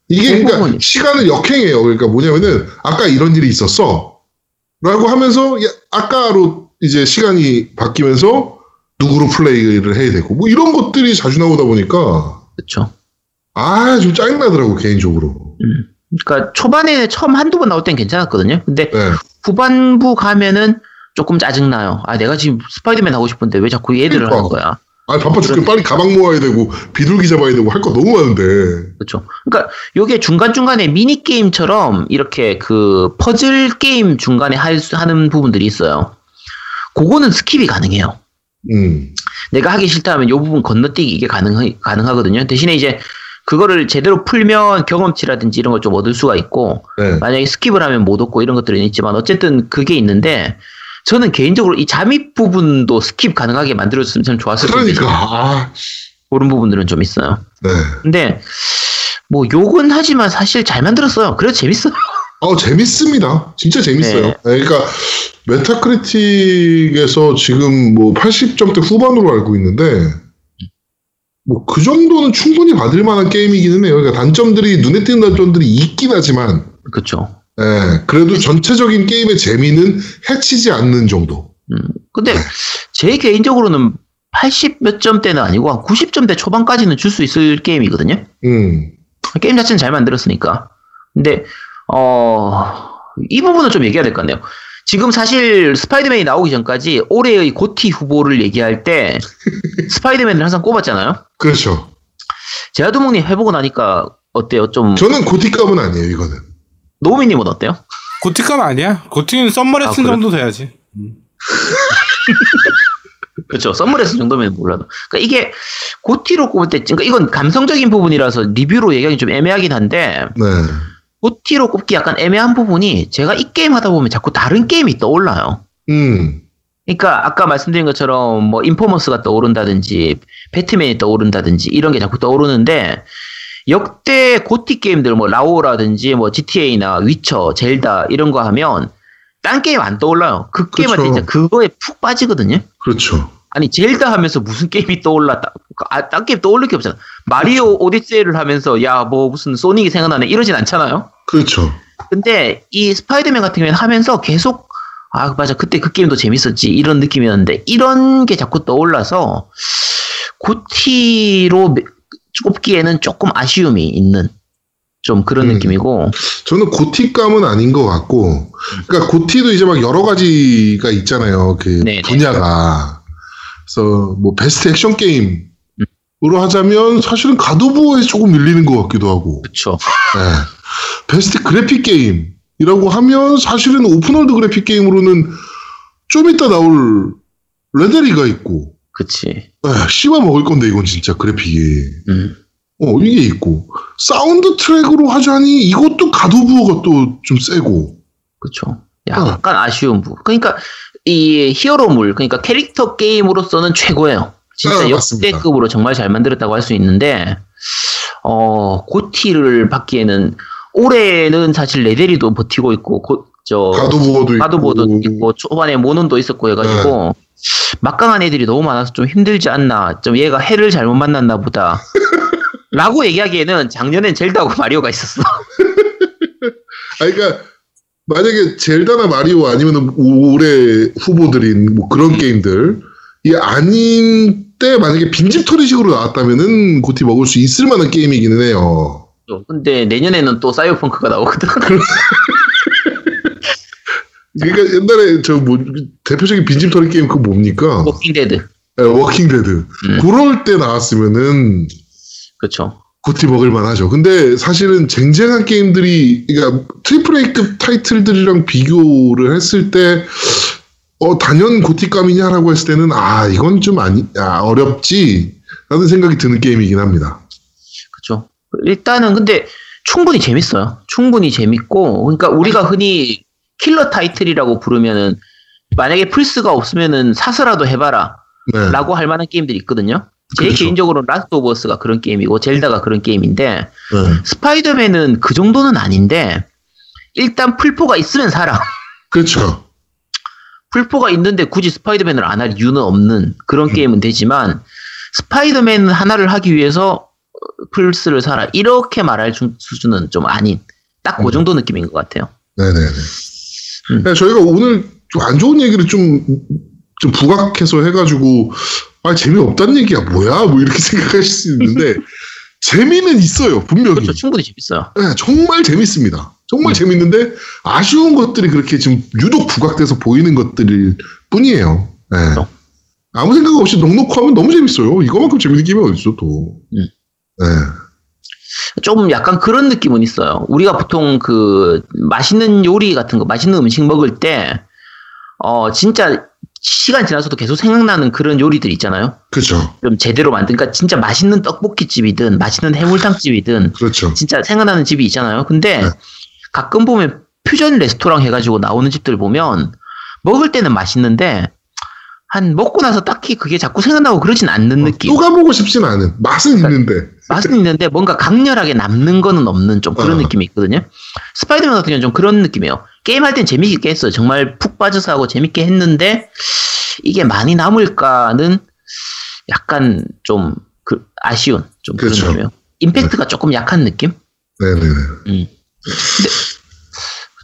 이게 그 그러니까 부분이- 시간을 역행해요. 그러니까 뭐냐면은 아까 이런 일이 있었어. 라고 하면서 야, 아까로 이제 시간이 바뀌면서 누구로 플레이를 해야 되고 뭐 이런 것들이 자주 나오다 보니까 그렇죠. 아, 좀 짜증나더라고 개인적으로. 그러니까 초반에 처음 한두 번 나올 땐 괜찮았거든요. 근데 네. 후반부 가면은 조금 짜증나요. 아, 내가 지금 스파이더맨 하고 싶은데 왜 자꾸 얘들을 그러니까. 하는 거야? 아, 바빠 죽겠 빨리 가방 모아야 되고 비둘기 잡아야 되고 할 거 너무 많은데. 그렇죠. 그러니까 요게 중간 중간에 미니 게임처럼 이렇게 그 퍼즐 게임 중간에 할 수- 하는 부분들이 있어요. 그거는 스킵이 가능해요. 음. 내가 하기 싫다 하면 요 부분 건너뛰기 이게 가능 가능하거든요. 대신에 이제 그거를 제대로 풀면 경험치라든지 이런 걸 좀 얻을 수가 있고 네. 만약에 스킵을 하면 못 얻고 이런 것들은 있지만 어쨌든 그게 있는데 저는 개인적으로 이 잠입 부분도 스킵 가능하게 만들어줬으면 참 좋았을 텐데 그러니까 아, 그런 부분들은 좀 있어요. 네. 근데 뭐 욕은 하지만 사실 잘 만들었어요. 그래서 재밌어요. 어, 재밌습니다. 진짜 재밌어요. 네. 네, 그러니까 Metacritic에서 지금 뭐 80점대 후반으로 알고 있는데 뭐 그 정도는 충분히 받을 만한 게임이기는 해요. 그러니까 단점들이 눈에 띄는 단점들이 있긴 하지만 그렇죠. 예, 그래도 전체적인 게임의 재미는 해치지 않는 정도. 근데 제 개인적으로는 80 몇 점대는 아니고 한 90점대 초반까지는 줄 수 있을 게임이거든요. 음. 게임 자체는 잘 만들었으니까. 근데 어, 이 부분은 좀 얘기해야 될 것 같네요. 지금 사실 스파이더맨이 나오기 전까지 올해의 고티 후보를 얘기할 때 스파이더맨을 항상 꼽았잖아요. 그렇죠. 제아도목님 해보고 나니까 어때요? 좀 저는 GOTY감은 아니에요, 이거는. 노미님은 어때요? GOTY감 아니야. GOTY는 Summer Lesson 아? 정도 돼야지. 그렇죠. Summer Lesson 정도면 몰라도. 그러니까 이게 GOTY로 꼽을 때, 그러니까 이건 감성적인 부분이라서 리뷰로 얘기하기 좀 애매하긴 한데 네. GOTY로 꼽기 약간 애매한 부분이 제가 이 게임 하다 보면 자꾸 다른 게임이 떠올라요. 음. 그러니까 아까 말씀드린 것처럼 뭐 Infamous가 떠오른다든지 배트맨이 떠오른다든지 이런 게 자꾸 떠오르는데 역대 GOTY 게임들 뭐 라오어라든지 뭐 GTA나 위쳐, 젤다 이런 거 하면 딴 게임 안 떠올라요. 그 게임한테 그쵸. 진짜 그거에 푹 빠지거든요. 그렇죠. 아니 젤다 하면서 무슨 게임이 떠올랐다. 아, 딴 게임 떠올릴 게 없잖아. 마리오 오디세이를 하면서 야 뭐 무슨 소닉이 생각나네 이러진 않잖아요. 그렇죠. 근데 이 스파이더맨 같은 경우에는 하면서 계속 아 맞아 그때 그 게임도 재밌었지 이런 느낌이었는데 이런 게 자꾸 떠올라서 GOTY로 매- 꼽기에는 조금 아쉬움이 있는 좀 그런 음. 느낌이고 저는 GOTY감은 아닌 것 같고, 그러니까 GOTY도 이제 막 여러 가지가 있잖아요. 그 네네. 분야가. 그래서 뭐 베스트 액션 게임 으로 하자면 사실은 God of War에서 조금 밀리는 것 같기도 하고, 그쵸 네. 베스트 그래픽 게임이라고 하면 사실은 open world 그래픽 게임으로는 좀 이따 나올 레데리가 있고, 그치 에, 씹어 먹을 건데 이건 진짜 그래픽이. 음. 어, 이게 있고. 사운드 트랙으로 하자니 이것도 God of War가 또 좀 세고. 그쵸 약간 아쉬운 부분 그러니까 이 히어로물 그러니까 캐릭터 게임으로서는 최고예요 진짜 아. 역대급으로 정말 잘 만들었다고 할 수 있는데 어 GOTY를 받기에는 올해는 사실 레데리도 버티고 있고 고, 저 있고. God of War도 있고 초반에 몬헌도 있었고 해가지고 막강한 애들이 너무 많아서 좀 힘들지 않나 좀 얘가 해를 잘못 만났나 보다. 라고 얘기하기에는 작년엔 젤다하고 마리오가 있었어. 아, 그러니까 만약에 젤다나 마리오 아니면 올해 후보들인 뭐 그런 게임들 이 아닌 때 만약에 빈집털이식으로 나왔다면은 고티 먹을 수 있을 만한 게임이기는 해요. 근데 내년에는 또 사이버펑크가 나오거든 그러니까 옛날에 저 뭐 대표적인 빈집털이 게임 그거 뭡니까? Walking Dead 예, Walking Dead. 음. 그럴 때 나왔으면은 그쵸 GOTY 먹을 만하죠. 근데 사실은 쟁쟁한 게임들이 그러니까 triple A급 타이틀들이랑 비교를 했을 때 어, 단연 GOTY감이냐라고 했을 때는 아 이건 좀 아니 아, 어렵지 라는 생각이 드는 게임이긴 합니다. 그쵸 일단은 근데 충분히 재밌어요 충분히 재밌고 그러니까 우리가 흔히 킬러 타이틀이라고 부르면은 만약에 플스가 없으면은 사서라도 해봐라 네. 라고 할 만한 게임들이 있거든요 제 그렇죠. 개인적으로는 Last of Us가 그런 게임이고 젤다가 그런 게임인데 네. 스파이더맨은 그 정도는 아닌데 일단 플포가 있으면 사라. 그렇죠. 플포가 있는데 굳이 스파이더맨을 안 할 이유는 없는 그런 게임은 되지만 스파이더맨 하나를 하기 위해서 플스를 사라 이렇게 말할 수- 수준은 좀 아닌 딱 그 정도 느낌인 것 같아요. 네네네. 음. 네, 저희가 오늘 좀 안 좋은 얘기를 좀, 좀 부각해서 해가지고, 아, 재미없다는 얘기야, 뭐야? 뭐 이렇게 생각하실 수 있는데, 재미는 있어요, 분명히. 그렇죠, 충분히 재밌어요. 네, 정말 재밌습니다. 정말 재밌는데, 아쉬운 것들이 그렇게 지금 유독 부각돼서 보이는 것들일 뿐이에요. 네. 그렇죠. 아무 생각 없이 넉넉히 하면 너무 재밌어요. 이거만큼 재밌는 게임이 어딨어, 또. 음. 네. 좀 약간 그런 느낌은 있어요. 우리가 보통 그 맛있는 요리 같은 거, 맛있는 음식 먹을 때, 어, 진짜 시간 지나서도 계속 생각나는 그런 요리들 있잖아요. 그렇죠. 좀 제대로 만든, 그러니까 진짜 맛있는 떡볶이 집이든, 맛있는 해물탕 집이든, 그렇죠. 진짜 생각나는 집이 있잖아요. 근데 네. 가끔 보면 퓨전 레스토랑 해가지고 나오는 집들 보면 먹을 때는 맛있는데, 한 먹고 나서 딱히 그게 자꾸 생각나고 그러진 않는 느낌. 또 가보고 싶진 않은. 맛은 있는데. 맛은 있는데 뭔가 강렬하게 남는 거는 없는 좀 그런 어. 느낌이 있거든요. 스파이더맨 같은 경우는 좀 그런 느낌이에요. 게임할 땐 재밌게 했어요. 정말 푹 빠져서 하고 재밌게 했는데 이게 많이 남을까는 약간 좀 그 아쉬운 좀 그런 그렇죠. 느낌이에요. 임팩트가 조금 약한 느낌? 네네네. 음. 근데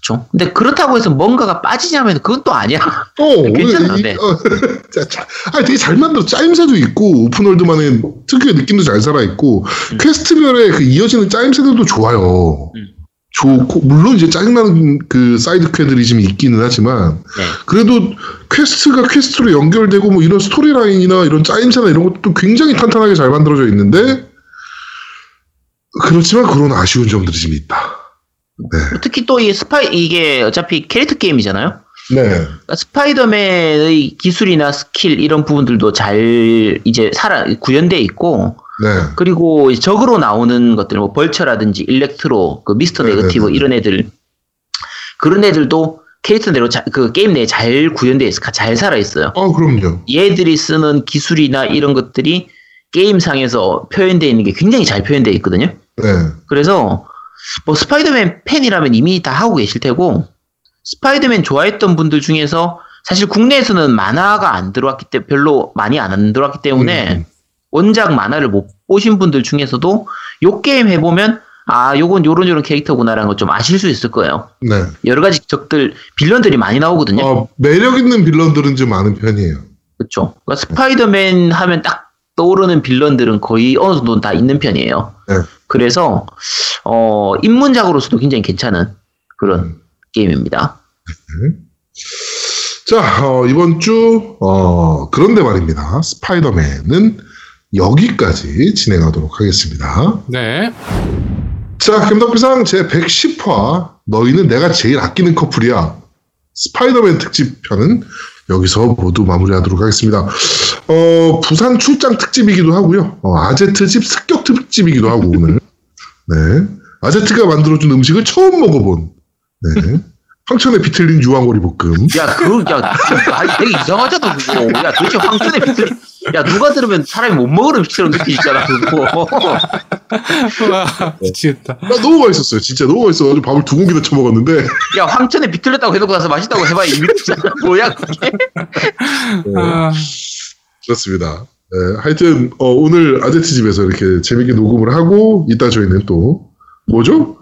그렇죠. 근데 그렇다고 해서 뭔가가 빠지냐면 그건 또 아니야. 어, 괜찮아, 이- 네. 어, 아니, 되게 잘 만들어. 짜임새도 있고, open world만의 특유의 느낌도 잘 살아 있고, 음. quest별의 그 이어지는 짜임새들도 좋아요. 음. 좋고 물론 이제 짜증나는 그 사이드 퀘들이 좀 있기는 하지만 네. 그래도 quest가 quest로 연결되고 뭐 이런 스토리 라인이나 이런 짜임새나 이런 것도 굉장히 탄탄하게 잘 만들어져 있는데 그렇지만 그런 아쉬운 점들이 좀 있다. 네. 특히 또 이 스파이 이게 어차피 캐릭터 게임이잖아요. 네. 그러니까 스파이더맨의 기술이나 스킬 이런 부분들도 잘 이제 살아 구현돼 있고 네. 그리고 적으로 나오는 것들 뭐 벌처라든지 일렉트로 그 미스터 네, 네거티브 네, 네. 이런 애들 그런 애들도 캐릭터대로 자- 그 게임 내에 잘 구현돼 있어 잘 살아 있어요. 아, 그럼요. 얘들이 쓰는 기술이나 이런 것들이 게임상에서 표현되어 있는 게 굉장히 잘 표현되어 있거든요. 네. 그래서 뭐 스파이더맨 팬이라면 이미 다 하고 계실 테고 스파이더맨 좋아했던 분들 중에서 사실 국내에서는 만화가 안 들어왔기 때문에 별로 많이 안 들어왔기 때문에 음. 원작 만화를 못 보신 분들 중에서도 요 게임 해보면 아 요건 요런 요런 캐릭터구나라는 걸 좀 아실 수 있을 거예요. 네. 여러 가지 적들 villain들이 많이 나오거든요. 어, 매력 있는 villain들은 좀 많은 편이에요. 그렇죠. 그러니까 스파이더맨 하면 딱 떠오르는 빌런들은 거의 어느 정도 다 있는 편이에요. 네. 그래서 어 입문작으로서도 굉장히 괜찮은 그런 음. 게임입니다. 자, 어, 이번 주, 어, 그런데 말입니다. 스파이더맨은 여기까지 진행하도록 하겠습니다. 네. 자, 김덕비상 제 110화, 너희는 내가 제일 아끼는 커플이야. 스파이더맨 특집 편은 여기서 모두 마무리하도록 하겠습니다. 어, 부산 출장 특집이기도 하고요. 어, 아제트 집 습격 특집이기도 하고, 오늘. 네. 아제트가 만들어준 음식을 처음 먹어본, 네. 황천에 비틀린 유황오리 볶음. 야, 그, 야, 아, 되게 이상하잖아, 그거. 야, 도대체 황천에 비틀, 야, 누가 들으면 사람이 못 먹을 음식처럼 느끼잖아, 그거. 와, 미치겠다. 나 너무 맛있었어요. 진짜 너무 맛있어가지고 밥을 두 공기나 쳐먹었는데. 야, 황천에 비틀렸다고 해놓고 나서 맛있다고 해봐야 이미 되잖아. 뭐야, 그게? 아, 그렇습니다. 네, 하여튼 어, 오늘 아제트 집에서 이렇게 재밌게 녹음을 하고 이따 저희는 또 뭐죠?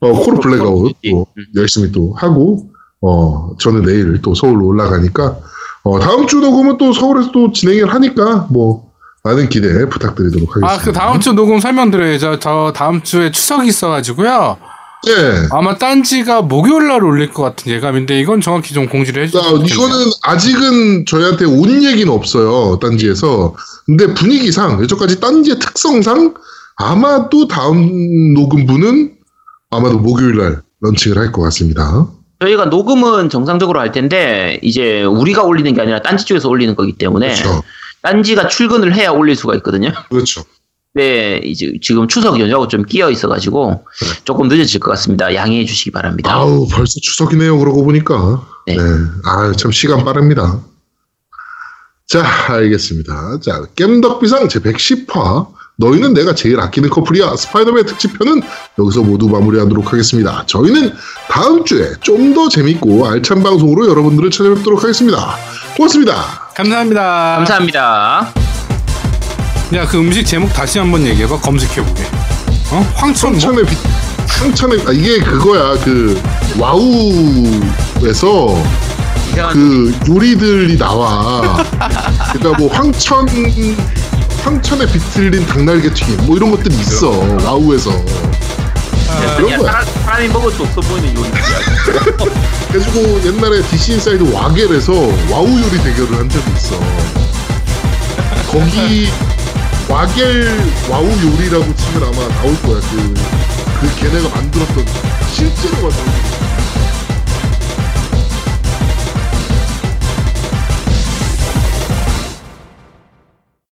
어, 콜옵 블랙아웃 또 열심히 또 하고 어, 저는 내일 또 서울로 올라가니까 어, 다음 주 녹음은 또 서울에서 또 진행을 하니까 뭐 많은 기대 부탁드리도록 하겠습니다. 아, 그 다음 주 녹음 설명드려야죠. 저 다음 주에 추석이 있어가지고요. 네. 아마 딴지가 목요일 날 올릴 것 같은 예감인데 이건 정확히 좀 공지를 자, 해주세요. 이거는 아직은 저희한테 온 얘기는 없어요. 딴지에서. 근데 분위기상, 여기까지 딴지의 특성상 아마도 다음 녹음분은 아마도 목요일 날 런칭을 할 것 같습니다. 저희가 녹음은 정상적으로 할 텐데, 이제 우리가 올리는 게 아니라 딴지 쪽에서 올리는 거기 때문에, 그렇죠. 딴지가 출근을 해야 올릴 수가 있거든요. 그렇죠. 네, 이제 지금 추석 연휴하고 좀 끼어 있어가지고 조금 늦어질 것 같습니다. 양해해 주시기 바랍니다. 아우, 벌써 추석이네요. 그러고 보니까. 네. 네. 아, 참 시간 빠릅니다. 자, 알겠습니다. 자, 겜덕비상 제 110화. 너희는 내가 제일 아끼는 커플이야. 스파이더맨 특집편은 여기서 모두 마무리하도록 하겠습니다. 저희는 다음 주에 좀 더 재밌고 알찬 방송으로 여러분들을 찾아뵙도록 하겠습니다. 고맙습니다. 감사합니다. 감사합니다. 야, 그 음식 제목 다시 한번 얘기해봐. 검색해보게. 어? 황천 뭐? 황천의 빛, 황천의, 아, 이게 그거야. 그, 와우에서 그 요리들이 나와. 그러니까 뭐 황천 황천에 비틀린 닭날개 튀김 뭐 이런 것들이 있어 와우에서. 그런 그냥 거야. 사람, 사람이 먹을 수 없어 보이는 요리야. 그래가지고 옛날에 DC 인사이드 와겔에서 와우 요리 대결을 한 적이 있어. 거기 와겔 와우 요리라고 치면 아마 나올 거야. 그, 그 걔네가 만들었던 실제로 만든